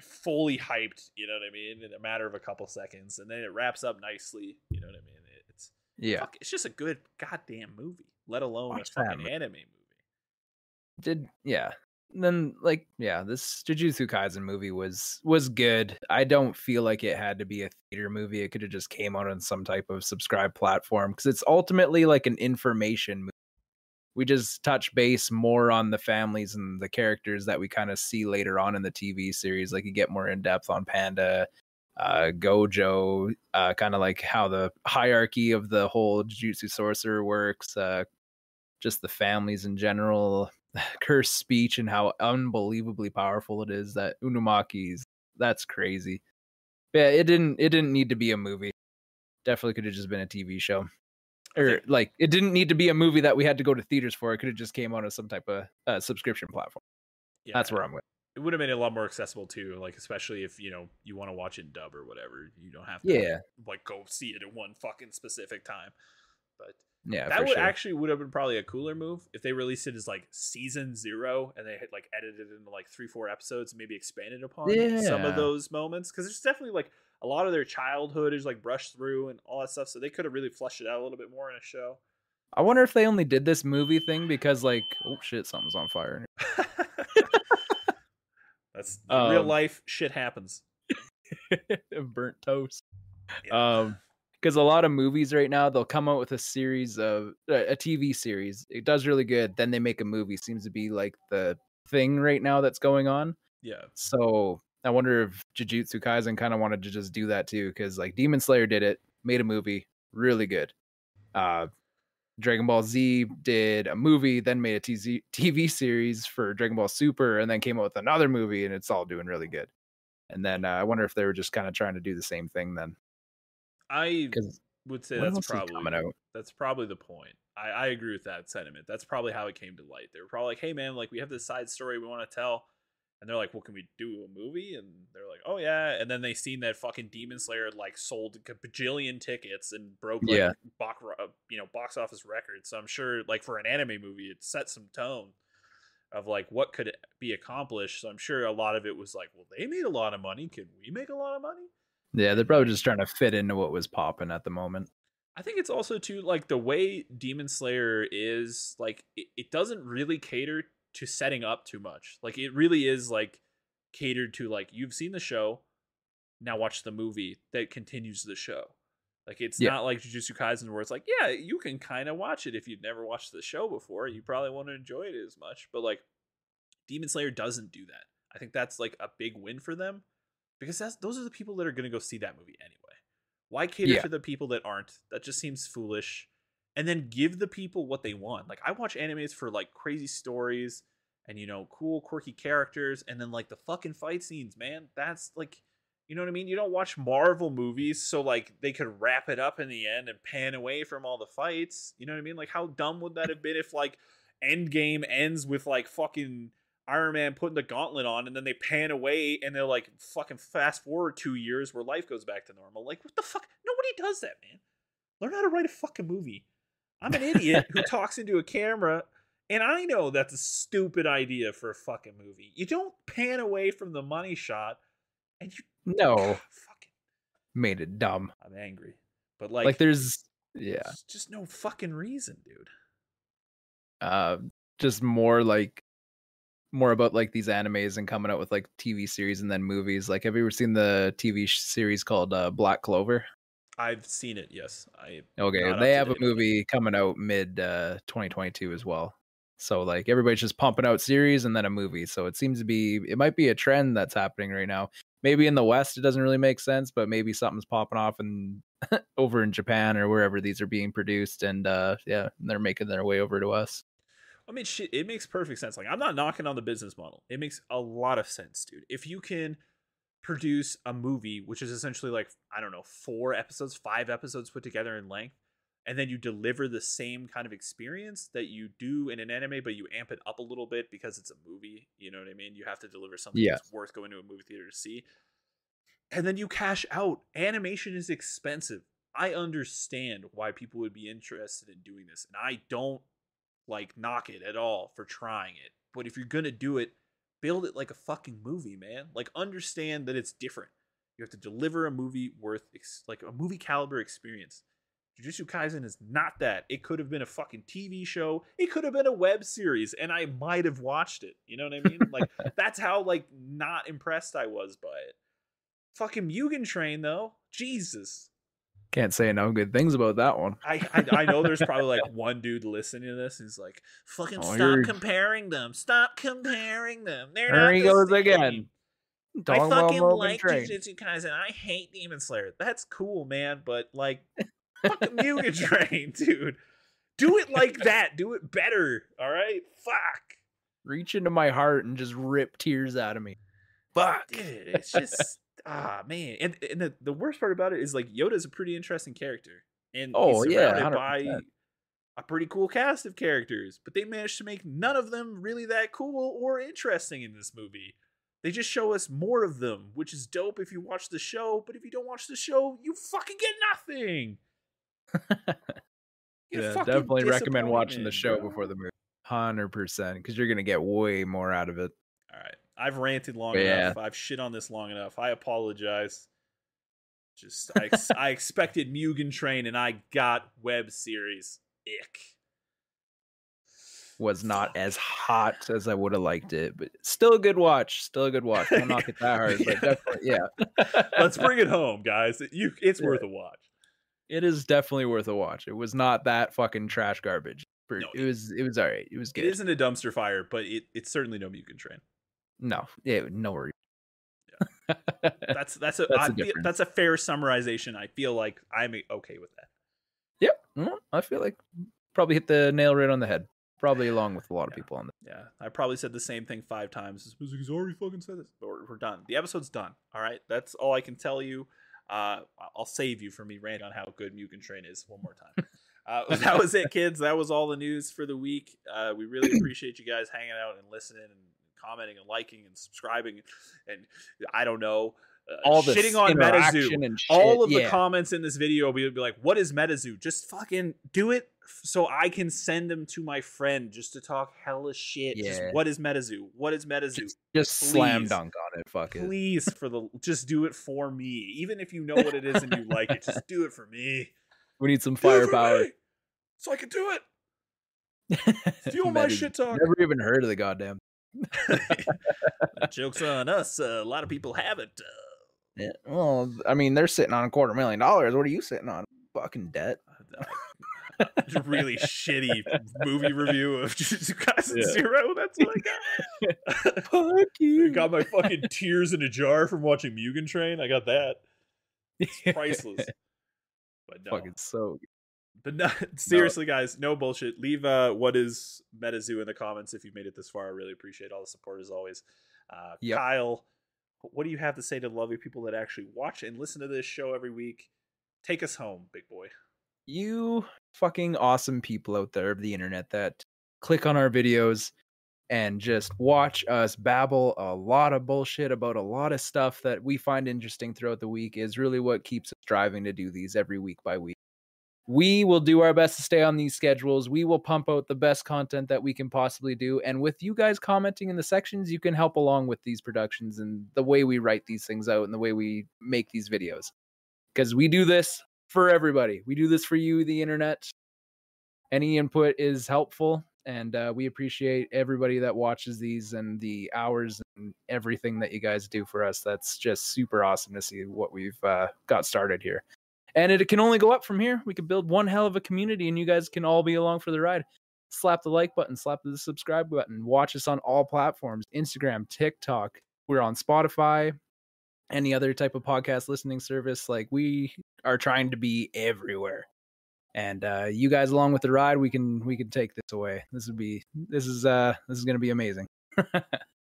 fully hyped. You know what I mean? In a matter of a couple seconds, and then it wraps up nicely. You know what I mean? It, it's yeah. fuck, it's just a good goddamn movie. Let alone Watch a fucking anime movie. Did yeah. Then like yeah, this Jujutsu Kaisen movie was was good. I don't feel like it had to be a theater movie. It could have just came out on some type of subscribe platform because it's ultimately like an information movie. We just touch base more on the families and the characters that we kind of see later on in the TV series. Like you get more in depth on Panda, uh, Gojo, uh, kind of like how the hierarchy of the whole Jujutsu sorcerer works. Uh, just the families in general, cursed speech, and how unbelievably powerful it is. That Unumaki's that's crazy. Yeah, it didn't it didn't need to be a movie. Definitely could have just been a TV show. Or like it didn't need to be a movie that we had to go to theaters for. It could have just came on as some type of uh, subscription platform. Yeah, that's where I'm with. It would have made it a lot more accessible too, like especially if you know you want to watch it in dub or whatever. You don't have to yeah. like go see it at one fucking specific time. But yeah, that would sure. actually would have been probably a cooler move if they released it as like season zero and they had like edited it into like three, four episodes and maybe expanded upon yeah. some of those moments. Because there's definitely like a lot of their childhood is like brushed through and all that stuff. So they could have really flushed it out a little bit more in a show. I wonder if they only did this movie thing because like oh shit, something's on fire. That's um, real life shit happens. burnt toast. Yeah. Um because a lot of movies right now they'll come out with a series of uh, a TV series. It does really good. Then they make a movie. Seems to be like the thing right now that's going on. Yeah. So I wonder if Jujutsu Kaisen kind of wanted to just do that too, because like Demon Slayer did it, made a movie, really good. Uh, Dragon Ball Z did a movie, then made a TZ, TV series for Dragon Ball Super, and then came out with another movie, and it's all doing really good. And then uh, I wonder if they were just kind of trying to do the same thing then. I would say that's probably that's probably the point. I, I agree with that sentiment. That's probably how it came to light. They were probably like, "Hey, man, like we have this side story we want to tell," and they're like, "Well, can we do a movie?" And they're like, "Oh yeah." And then they seen that fucking Demon Slayer like sold a bajillion tickets and broke like, yeah. box uh, you know box office records. So I'm sure like for an anime movie, it set some tone of like what could be accomplished. So I'm sure a lot of it was like, "Well, they made a lot of money. Can we make a lot of money?" Yeah, they're probably just trying to fit into what was popping at the moment. I think it's also too like the way Demon Slayer is like it, it, doesn't really cater to setting up too much. Like it really is like catered to like you've seen the show, now watch the movie that continues the show. Like it's yeah. not like Jujutsu Kaisen where it's like, yeah, you can kind of watch it if you've never watched the show before. You probably won't enjoy it as much. But like Demon Slayer doesn't do that. I think that's like a big win for them because that's those are the people that are going to go see that movie anyway. Why cater yeah. to the people that aren't? That just seems foolish. And then give the people what they want. Like I watch animes for like crazy stories and you know cool quirky characters and then like the fucking fight scenes, man. That's like you know what I mean? You don't watch Marvel movies so like they could wrap it up in the end and pan away from all the fights. You know what I mean? Like how dumb would that have been if like Endgame ends with like fucking Iron Man putting the gauntlet on and then they pan away and they're like fucking fast forward two years where life goes back to normal. Like, what the fuck? Nobody does that, man. Learn how to write a fucking movie. I'm an idiot who talks into a camera and I know that's a stupid idea for a fucking movie. You don't pan away from the money shot and you No fucking made it dumb. I'm angry. But like like there's yeah. Just no fucking reason, dude. Uh just more like more about like these animes and coming out with like TV series and then movies. Like, have you ever seen the TV series called uh, Black Clover? I've seen it. Yes, I. Okay, they have a movie coming out mid uh, 2022 as well. So like everybody's just pumping out series and then a movie. So it seems to be it might be a trend that's happening right now. Maybe in the West it doesn't really make sense, but maybe something's popping off and over in Japan or wherever these are being produced, and uh, yeah, they're making their way over to us. I mean, shit, it makes perfect sense. Like, I'm not knocking on the business model. It makes a lot of sense, dude. If you can produce a movie, which is essentially like, I don't know, four episodes, five episodes put together in length, and then you deliver the same kind of experience that you do in an anime, but you amp it up a little bit because it's a movie. You know what I mean? You have to deliver something yeah. that's worth going to a movie theater to see. And then you cash out. Animation is expensive. I understand why people would be interested in doing this, and I don't like knock it at all for trying it. But if you're gonna do it, build it like a fucking movie, man. Like understand that it's different. You have to deliver a movie worth ex- like a movie caliber experience. Jujutsu Kaisen is not that. It could have been a fucking TV show. It could have been a web series, and I might have watched it. You know what I mean? like that's how like not impressed I was by it. Fucking Mugen Train though, Jesus. Can't say no good things about that one. I, I, I know there's probably like one dude listening to this. He's like, "Fucking oh, stop you're... comparing them! Stop comparing them! They're there he the goes same. again." I fucking like Jujutsu Kaisen. I hate Demon Slayer. That's cool, man. But like, fucking Mugen Train, dude. Do it like that. Do it better. All right. Fuck. Reach into my heart and just rip tears out of me. Fuck. Dude, it's just ah man. And and the, the worst part about it is like Yoda's a pretty interesting character. And Oh, he's yeah, surrounded by 100%. a pretty cool cast of characters, but they managed to make none of them really that cool or interesting in this movie. They just show us more of them, which is dope if you watch the show, but if you don't watch the show, you fucking get nothing. Yeah, definitely recommend watching the show bro. before the movie. Hundred percent, because you're gonna get way more out of it. All right. I've ranted long Yeah. enough. I've shit on this long enough. I apologize. Just I, I expected Mugen Train and I got web series. Ick. Was not as hot as I would have liked it, but still a good watch. Still a good watch. Don't knock it that hard, but definitely, yeah. Let's bring it home, guys. You it's Yeah. worth a watch. It is definitely worth a watch. It was not that fucking trash garbage. For- No, it was. It was all right. It was good. It isn't a dumpster fire, but it, it's certainly no Mugen Train. No, yeah, no worries. That's that's a That's I feel- that's a fair summarization. I feel like I'm okay with that. Yep. I feel like probably hit the nail right on the head. Probably along with a lot of Yeah. people on this. Yeah, I probably said the same thing five times. Music's already fucking said this. We're, we're done. The episode's done. All right, that's all I can tell you. Uh, I'll save you from me ranting on how good Mugen Train is one more time. Uh, that was it, kids. That was all the news for the week. Uh, we really appreciate you guys hanging out and listening and commenting and liking and subscribing and I don't know, uh, All the shitting on MetaZoo and all of the comments in this video will be like, "What is MetaZoo?" Just fucking do it, so I can send them to my friend just to talk hella shit. Just, Yeah. what is MetaZoo? What is MetaZoo? Just, just slam dunk on it. Fuck it. Please, for the just do it for me. Even if you know what it is and you like it, just do it for me. We need some Do it for firepower. so I can do it. Steal my shit talk. Never even heard of the goddamn. Jokes on us. Uh, a lot of people haven't. Uh, Yeah. Well, I mean, they're sitting on a quarter million dollars. What are you sitting on? Fucking debt. It's a really shitty movie review of Jujutsu Kaisen Yeah. Zero. That's what I got. Fuck I you. got my fucking tears in a jar from watching Mugen Train. I got that. It's Priceless. But no. Fucking so. But no, seriously, guys, no bullshit. Leave uh, what is MetaZoo in the comments if you've made it this far. I really appreciate all the support as always. Uh, Yep. Kyle, what do you have to say to the lovely people that actually watch and listen to this show every week? Take us home, big boy. You fucking awesome people out there of the internet that click on our videos and just watch us babble a lot of bullshit about a lot of stuff that we find interesting throughout the week is really what keeps us driving to do these every week by week. We will do our best to stay on these schedules. We will pump out the best content that we can possibly do. And with you guys commenting in the sections, you can help along with these productions and the way we write these things out and the way we make these videos. Because we do this for everybody. We do this for you, the internet. Any input is helpful. And uh, we appreciate everybody that watches these and the hours and everything that you guys do for us. That's just super awesome to see what we've uh, got started here. And it can only go up from here. We could build one hell of a community, and you guys can all be along for the ride. Slap the like button, slap the subscribe button. Watch us on all platforms Instagram, TikTok. We're on Spotify, any other type of podcast listening service. Like we are trying to be everywhere. And uh, you guys along with the ride, we can we can take this away. This would be this is uh this is gonna be amazing.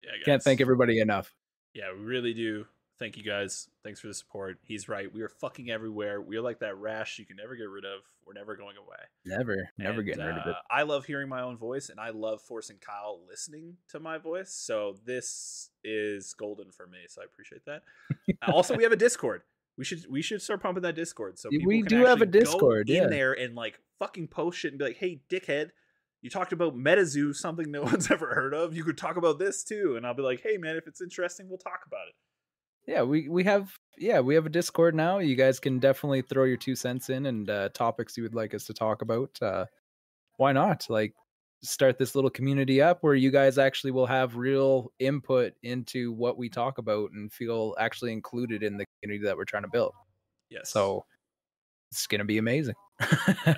Yeah, Can't thank everybody enough. Yeah, we really do. Thank you guys. Thanks for the support. He's right. We are fucking everywhere. We are like that rash you can never get rid of. We're never going away. Never, never And, getting rid of it. uh, I love hearing my own voice, and I love forcing Kyle listening to my voice. So this is golden for me. So I appreciate that. Uh, also, we have a Discord. We should we should start pumping that Discord. So people we do have a Discord, in there and like fucking post shit and be like, "Hey, dickhead." You talked about MetaZoo, something no one's ever heard of. You could talk about this too, and I'll be like, "Hey, man, if it's interesting, we'll talk about it." Yeah we we have yeah we have a discord now you guys can definitely throw your two cents in and uh topics you would like us to talk about uh why not like start this little community up where you guys actually will have real input into what we talk about and feel actually included in the community that we're trying to build Yes. so it's gonna be amazing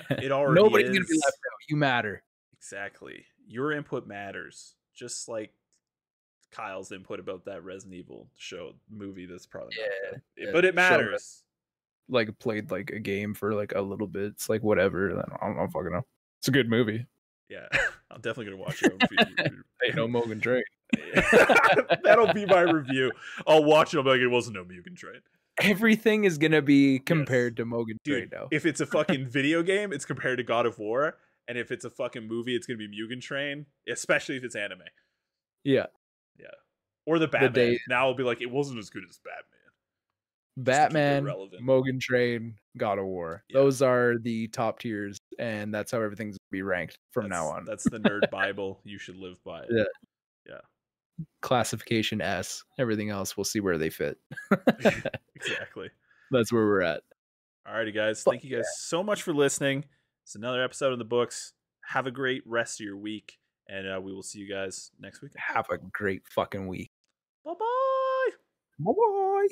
It already nobody's gonna be left out you matter Exactly. Your input matters. Just like Kyle's input about that Resident Evil show movie that's probably not Yeah, good. yeah, but it matters. like played like a game for like a little bit it's like whatever i don't, I don't fucking know It's a good movie. Yeah, I'm definitely gonna watch it. Hey, no Mugen Train. That'll be my review. I'll watch it. I'll be like, it wasn't no Mugen Train. Everything is gonna be compared to Mugen Train now. if it's a fucking video game, it's compared to God of War, and if it's a fucking movie, it's gonna be Mugen Train, especially if it's anime yeah, or the Batman. day- now I'll be like, it wasn't as good as Batman. Batman. Mugen Train, God of War. Yeah. Those are the top tiers, and that's how everything's be ranked from now on. That's the nerd Bible. You should live by it. Yeah. Classification S. Everything else, we'll see where they fit. exactly. That's where we're at. Alrighty, guys. Thank you guys so much for listening. It's another episode in the books. Have a great rest of your week, and uh, we will see you guys next week. Have a great fucking week. Bye bye. Bye bye.